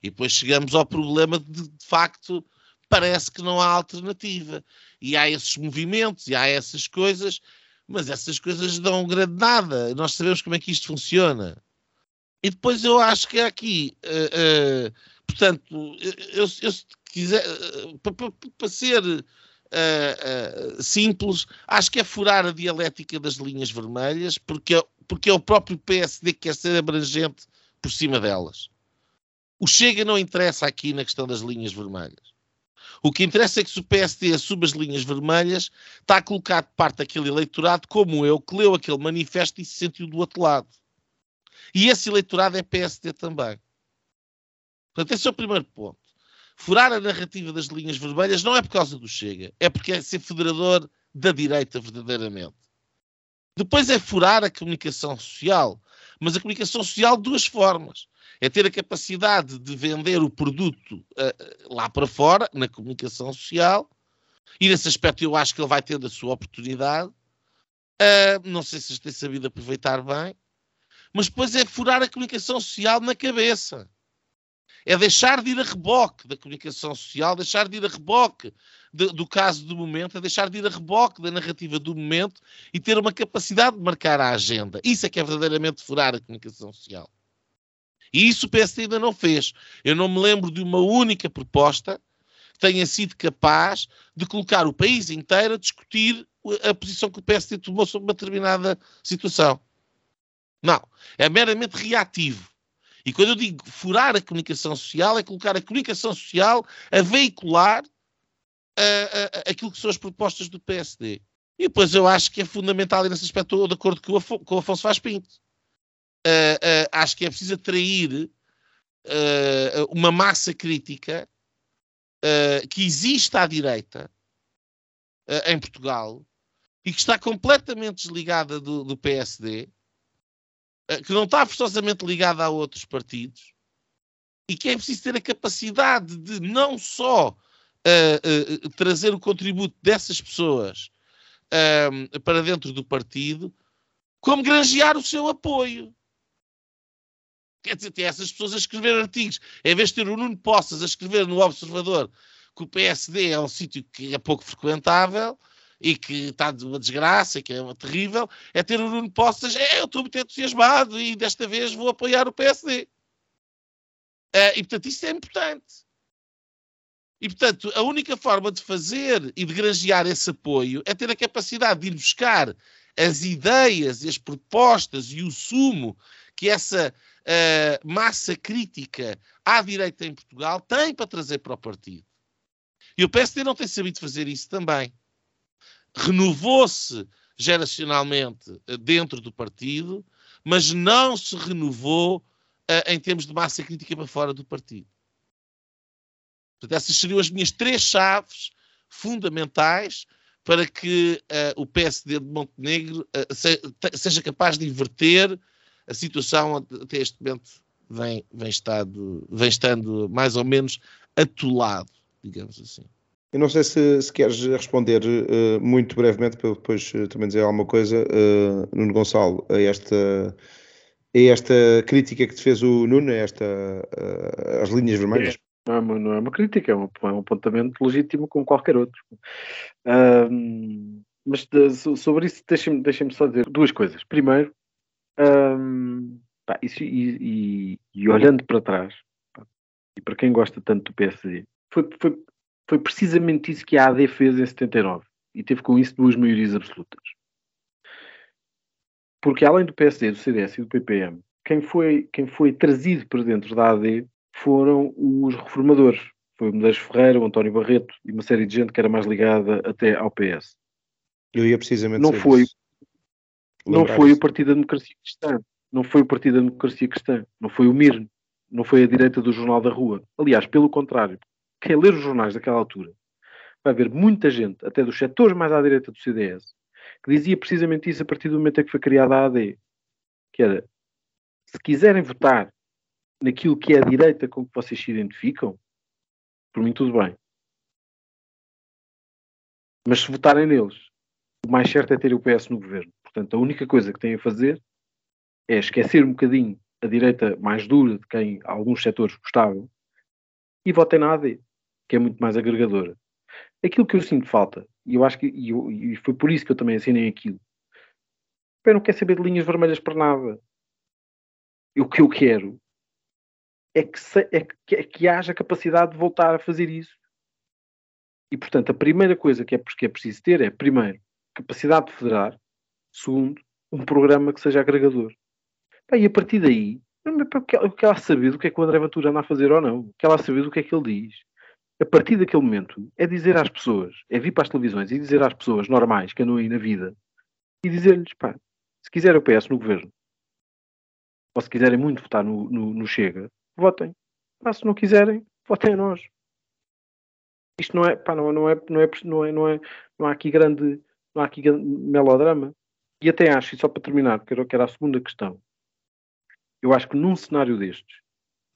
E depois chegamos ao problema de, de facto, parece que não há alternativa. E há esses movimentos e há essas coisas, mas essas coisas dão grande nada. Nós sabemos como é que isto funciona. E depois eu acho que aqui, uh, uh, portanto, eu, eu, se quiser, uh, para ser simples, acho que é furar a dialética das linhas vermelhas, porque, porque é o próprio PSD que quer ser abrangente por cima delas. O Chega não interessa aqui na questão das linhas vermelhas. O que interessa é que se o PSD assume as linhas vermelhas, está a colocar de parte aquele eleitorado como eu, que leu aquele manifesto e se sentiu do outro lado. E esse eleitorado é PSD também. Portanto, esse é o primeiro ponto. Furar a narrativa das linhas vermelhas não é por causa do Chega, é porque é ser federador da direita verdadeiramente. Depois é furar a comunicação social, mas a comunicação social de duas formas. É ter a capacidade de vender o produto uh, lá para fora, na comunicação social, e nesse aspecto eu acho que ele vai tendo a sua oportunidade. Uh, não sei se tem sabido aproveitar bem, mas depois é furar a comunicação social na cabeça. É deixar de ir a reboque da comunicação social, deixar de ir a reboque de, do caso do momento, é deixar de ir a reboque da narrativa do momento e ter uma capacidade de marcar a agenda. Isso é que é verdadeiramente furar a comunicação social. E isso o PSD ainda não fez. Eu não me lembro de uma única proposta que tenha sido capaz de colocar o país inteiro a discutir a posição que o PSD tomou sobre uma determinada situação. Não. É meramente reativo. E quando eu digo furar a comunicação social, é colocar a comunicação social a veicular uh, uh, aquilo que são as propostas do PSD. E depois eu acho que é fundamental, e nesse aspecto estou de acordo com o, Afonso, Vaz Pinto. Uh, acho que é preciso atrair uma massa crítica que existe à direita em Portugal e que está completamente desligada do, do PSD que não está forçosamente ligada a outros partidos e que é preciso ter a capacidade de não só uh, uh, trazer o contributo dessas pessoas uh, para dentro do partido, como granjear o seu apoio. Quer dizer, ter essas pessoas a escrever artigos, em vez de ter o Nuno Poças a escrever no Observador que o PSD é um sítio que é pouco frequentável, e que está de uma desgraça e que é uma terrível, é ter o Nuno Poças, é, eu estou muito entusiasmado e desta vez vou apoiar o PSD. É, e portanto isso é importante. E portanto, a única forma de fazer e de granjear esse apoio é ter a capacidade de ir buscar as ideias, as propostas e o sumo que essa uh, massa crítica à direita em Portugal tem para trazer para o partido. E o PSD não tem sabido fazer isso também. Renovou-se geracionalmente eh, dentro do partido, mas não se renovou uh, em termos de massa crítica para fora do partido. Portanto, essas seriam as minhas três chaves fundamentais para que uh, o PSD de Montenegro uh, se, seja capaz de inverter a situação até este momento vem, vem, estado, vem estando mais ou menos atolado, digamos assim. Eu não sei se, se queres responder uh, muito brevemente para depois também dizer alguma coisa, Nuno Gonçalo, a esta, a esta crítica que te fez o Nuno, a esta, as linhas vermelhas. Não é uma, não é uma crítica, é um, é um apontamento legítimo como qualquer outro. Um, mas de, sobre isso, deixem-me deixem só dizer duas coisas. Primeiro, um, pá, isso, e, e, e, olhando para trás, pá, e para quem gosta tanto do PSD, foi, foi, foi precisamente isso que a AD fez em 79 e teve com isso duas maiorias absolutas. Porque além do PSD, do CDS e do PPM, quem foi, quem foi trazido para dentro da AD foram os reformadores. Foi o Medeiros Ferreira, o António Barreto e uma série de gente que era mais ligada até ao PS. Eu ia precisamente não foi Não foi o Partido da Democracia Cristã. Não foi o Partido da Democracia Cristã. Não foi o MIR. Não foi a direita do Jornal da Rua. Aliás, pelo contrário. Quem ler os jornais daquela altura vai ver muita gente, até dos setores mais à direita do CDS, que dizia precisamente isso a partir do momento em que foi criada a AD. Que era, se quiserem votar naquilo que é a direita com que vocês se identificam, por mim tudo bem. Mas se votarem neles, o mais certo é ter o PS no governo. Portanto, a única coisa que têm a fazer é esquecer um bocadinho a direita mais dura de quem alguns setores gostavam e votem na AD, que é muito mais agregadora. Aquilo que eu sinto falta, e eu acho que e, e foi por isso que eu também assinei aquilo, eu não quero saber de linhas vermelhas para nada. O que eu quero é que, se, é, que, é que haja capacidade de voltar a fazer isso. E, portanto, a primeira coisa que é, que é preciso ter é, primeiro, capacidade de federar, segundo, um programa que seja agregador. e a partir daí, o que ela saber do que é que o André Ventura anda a fazer ou não, o que ela saber do que é que ele diz. A partir daquele momento, é dizer às pessoas, é vir para as televisões e dizer às pessoas normais que andam aí na vida e dizer-lhes, pá, se quiser o PS no governo, ou se quiserem muito votar no, no, no Chega, votem. Ah, se não quiserem, votem a nós. Isto não é, pá, não, não, é, não, é, não, é, não, é, não há aqui grande, não há aqui grande melodrama. E até acho, e só para terminar, porque era a segunda questão, eu acho que num cenário destes,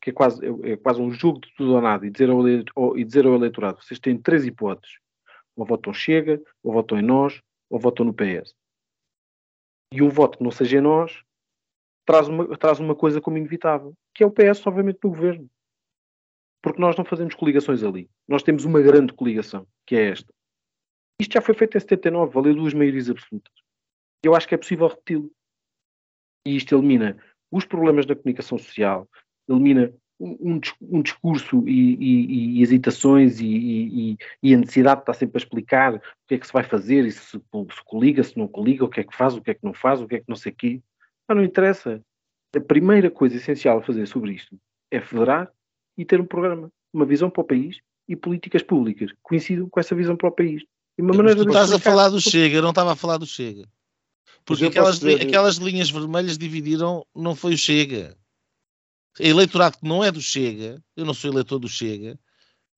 que é quase, é, é quase um jogo de tudo ou nada, e dizer, ao eleitorado, e dizer ao eleitorado, vocês têm três hipóteses, ou votam Chega, ou votam em nós, ou votam no PS. E um voto que não seja em nós, traz uma, traz uma coisa como inevitável, que é o PS, obviamente, no governo. Porque nós não fazemos coligações ali. Nós temos uma grande coligação, que é esta. Isto já foi feito em 79, valeu duas maiorias absolutas. Eu acho que é possível repeti-lo. E isto elimina os problemas da comunicação social, elimina um, um discurso e, e, e hesitações e, e, a necessidade de estar sempre a explicar o que é que se vai fazer, e se, se coliga, se não coliga, o que é que faz, o que é que não faz, o que é que não sei o quê. Mas não interessa. A primeira coisa essencial a fazer sobre isto é federar e ter um programa, uma visão para o país e políticas públicas coincidam com essa visão para o país. E uma maneira tu estás a falar do Chega, eu não estava a falar do Chega. Porque aquelas, dizer... aquelas linhas vermelhas dividiram, não foi o Chega. Eleitorado que não é do Chega, eu não sou eleitor do Chega,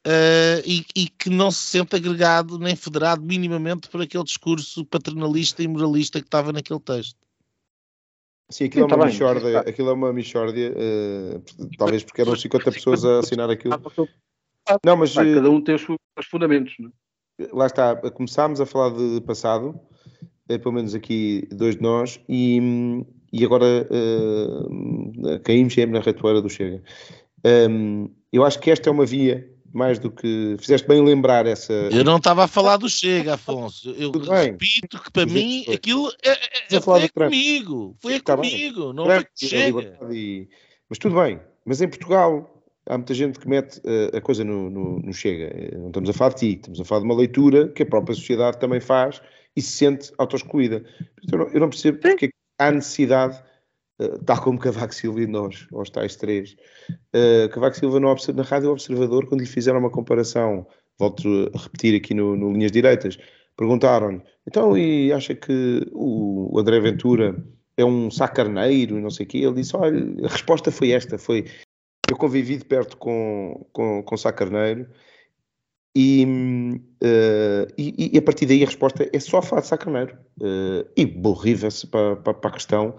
uh, e, e, que não se sente agregado nem federado minimamente por aquele discurso paternalista e moralista que estava naquele texto. Sim, aquilo, Sim, é, uma michórdia, aquilo é uma michórdia, uh, talvez porque eram 50 pessoas a assinar aquilo. Não, mas cada um tem os seus fundamentos. Não? É? Lá está, começámos a falar de passado, é, pelo menos aqui dois de nós, e, e agora uh, caímos sempre na retoeira do Chega. Um, eu acho que esta é uma via mais do que. Fizeste bem lembrar essa. Eu não estava a falar do Chega, Afonso. Eu Tudo repito bem. que para mim aquilo é, é, foi é comigo. Foi Está comigo, bem. não foi Chega. E... Mas tudo bem. Mas em Portugal há muita gente que mete uh, a coisa no, no, no, Chega. Eh, não estamos a falar de ti, estamos a falar de uma leitura que a própria sociedade também faz e se sente auto-excluída. Eu, não, eu não percebo porque há necessidade, uh, tal como Cavaco Silva e nós, aos tais três. Uh, Cavaco Silva no, na Rádio Observador, quando lhe fizeram uma comparação, volto a repetir aqui no, no Linhas Direitas, perguntaram-lhe, então, e acha que o, o André Ventura é um sacarneiro, não sei o quê? Ele disse, olha, a resposta foi esta, foi, eu convivi de perto com, com, com Sá Carneiro e, uh, e, e, a partir daí a resposta é só de Sá Carneiro. Uh, e borriva-se para, para, para, a questão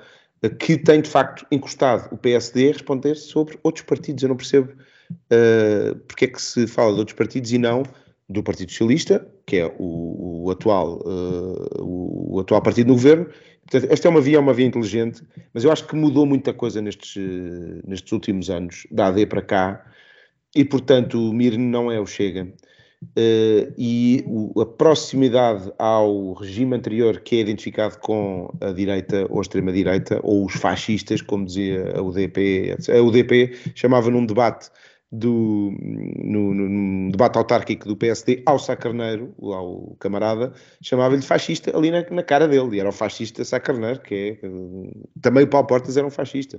que tem de facto encostado o PSD a responder sobre outros partidos. Eu não percebo uh, porque é que se fala de outros partidos e não do Partido Socialista, que é o, o atual, uh, o, atual partido no governo. Portanto, esta é uma via, é uma via inteligente, mas eu acho que mudou muita coisa nestes, nestes últimos anos, da AD para cá, e portanto o MIR não é o Chega. Uh, e o, a proximidade ao regime anterior que é identificado com a direita ou a extrema-direita, ou os fascistas, como dizia a UDP, a UDP chamava num debate do, no, no, debate autárquico do PSD ao Sacarneiro, ao camarada, chamava-lhe fascista ali na, na, cara dele, e era o fascista Sacarneiro, que é, também o Paulo Portas era um fascista.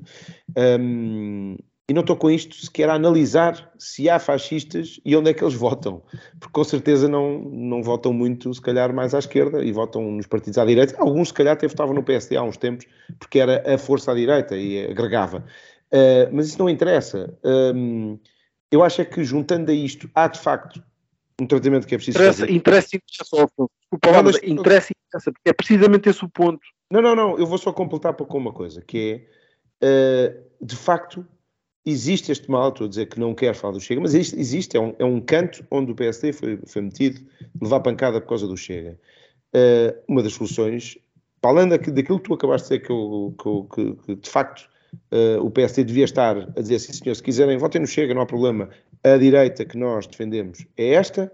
Um, e não estou com isto sequer a analisar se há fascistas e onde é que eles votam, porque com certeza não, não votam muito, se calhar, mais à esquerda e votam nos partidos à direita. Alguns, se calhar, até votavam no PSD há uns tempos, porque era a força à direita e agregava. Uh, mas isso não interessa. Um, eu acho é que juntando a isto, há de facto um tratamento que é preciso interessa, fazer. Interessa e interessa, desculpa lá, mas interessa e interessa, porque é precisamente esse o ponto. Não, não, não, eu vou só completar com uma coisa, que é, uh, de facto, existe este mal, estou a dizer que não quero falar do Chega, mas existe, existe é, um, é um canto onde o PSD foi, foi metido, levar pancada por causa do Chega. Uh, uma das soluções, para além daquilo que tu acabaste de dizer, que, eu, que, que, que de facto Uh, o PSD devia estar a dizer assim, senhor, se quiserem, votem no Chega, não há problema. A direita que nós defendemos é esta.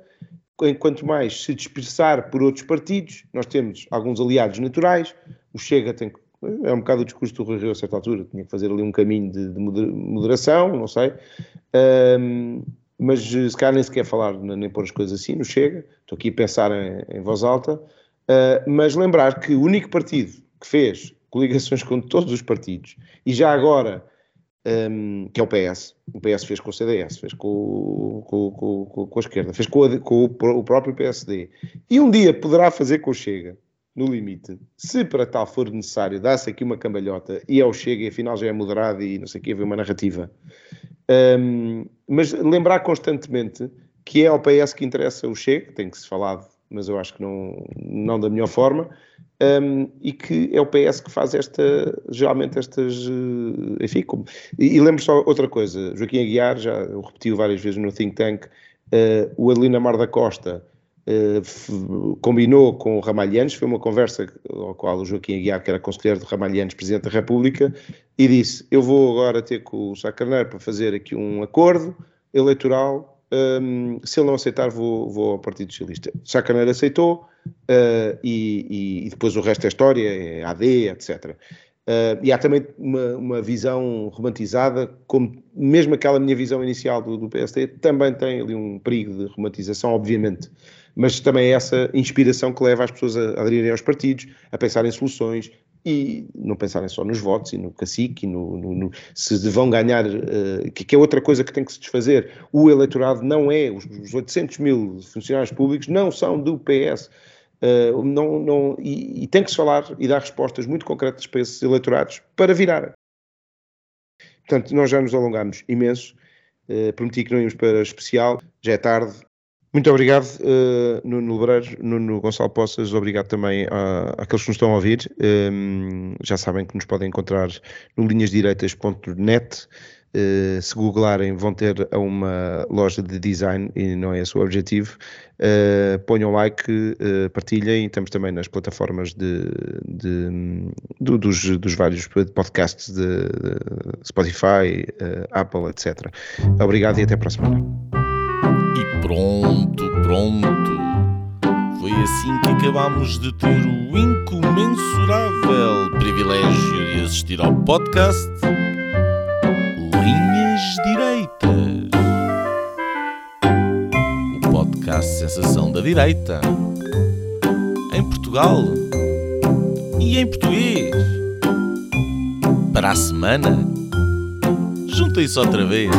Enquanto mais se dispersar por outros partidos, nós temos alguns aliados naturais. O Chega tem que. É um bocado o discurso do Rui Rio a certa altura, tinha que fazer ali um caminho de, de moderação, não sei. Um, mas se calhar nem sequer falar, nem pôr as coisas assim, não chega. Estou aqui a pensar em, em voz alta. Uh, mas lembrar que o único partido que fez coligações com todos os partidos, e já agora, um, que é o PS, o PS fez com o CDS, fez com, com, com, com a esquerda, fez a, com, o próprio PSD, e um dia poderá fazer com o Chega, no limite, se para tal for necessário, dá-se aqui uma cambalhota e é o Chega e afinal já é moderado e não sei o que, haver uma narrativa. Um, mas lembrar constantemente que é ao PS que interessa o Chega, tem que se falar, mas eu acho que não, não da melhor forma, um, e que é o PS que faz esta, geralmente estas, eh, enfim, como, e, e lembro só outra coisa, Joaquim Aguiar, já repetiu várias vezes no Think Tank, uh, o Adelina Mar da Costa uh, combinou com o Ramalhianes, foi uma conversa ao qual o Joaquim Aguiar, que era conselheiro de Ramalhianes, Presidente da República, e disse, eu vou agora ter com o Sá Carneiro para fazer aqui um acordo eleitoral um, se ele não aceitar, vou, vou ao Partido Socialista. Sá Carneiro aceitou uh, e, e, depois o resto é história, é AD, etc. Uh, ah, e há também uma, uma, visão romantizada, como mesmo aquela minha visão inicial do, do PSD, também tem ali um perigo de romantização, obviamente. Mas também é essa inspiração que leva as pessoas a aderirem aos partidos, a pensar em soluções, e não pensarem só nos votos e no cacique, e no, no, no se vão ganhar, uh, que, é outra coisa que tem que se desfazer. O eleitorado não é, os, os 800 mil funcionários públicos não são do PS. Uh, eh, não, não, e, e, tem que se falar e dar respostas muito concretas para esses eleitorados para virar. Portanto, nós já nos alongámos imenso. Uh, prometi que não íamos para especial, já é tarde, muito obrigado, uh, Nuno Lebreiro, Nuno Gonçalo Poças, obrigado também a, àqueles que nos estão a ouvir. Um, ehm, já sabem que nos podem encontrar no linhasdireitas.net. Uh, se googlarem, vão ter uma loja de design e não é esse o objetivo. Uh, ponham like, uh, partilhem. Estamos também nas plataformas de, de dos, dos, vários podcasts de, de Spotify, Apple, etc. Obrigado e até para a semana. E pronto, pronto. Foi assim que acabámos de ter o incomensurável privilégio de assistir ao podcast Linhas Direitas. O podcast Sensação da Direita. Em Portugal e em português. Para a semana, juntem-se outra vez.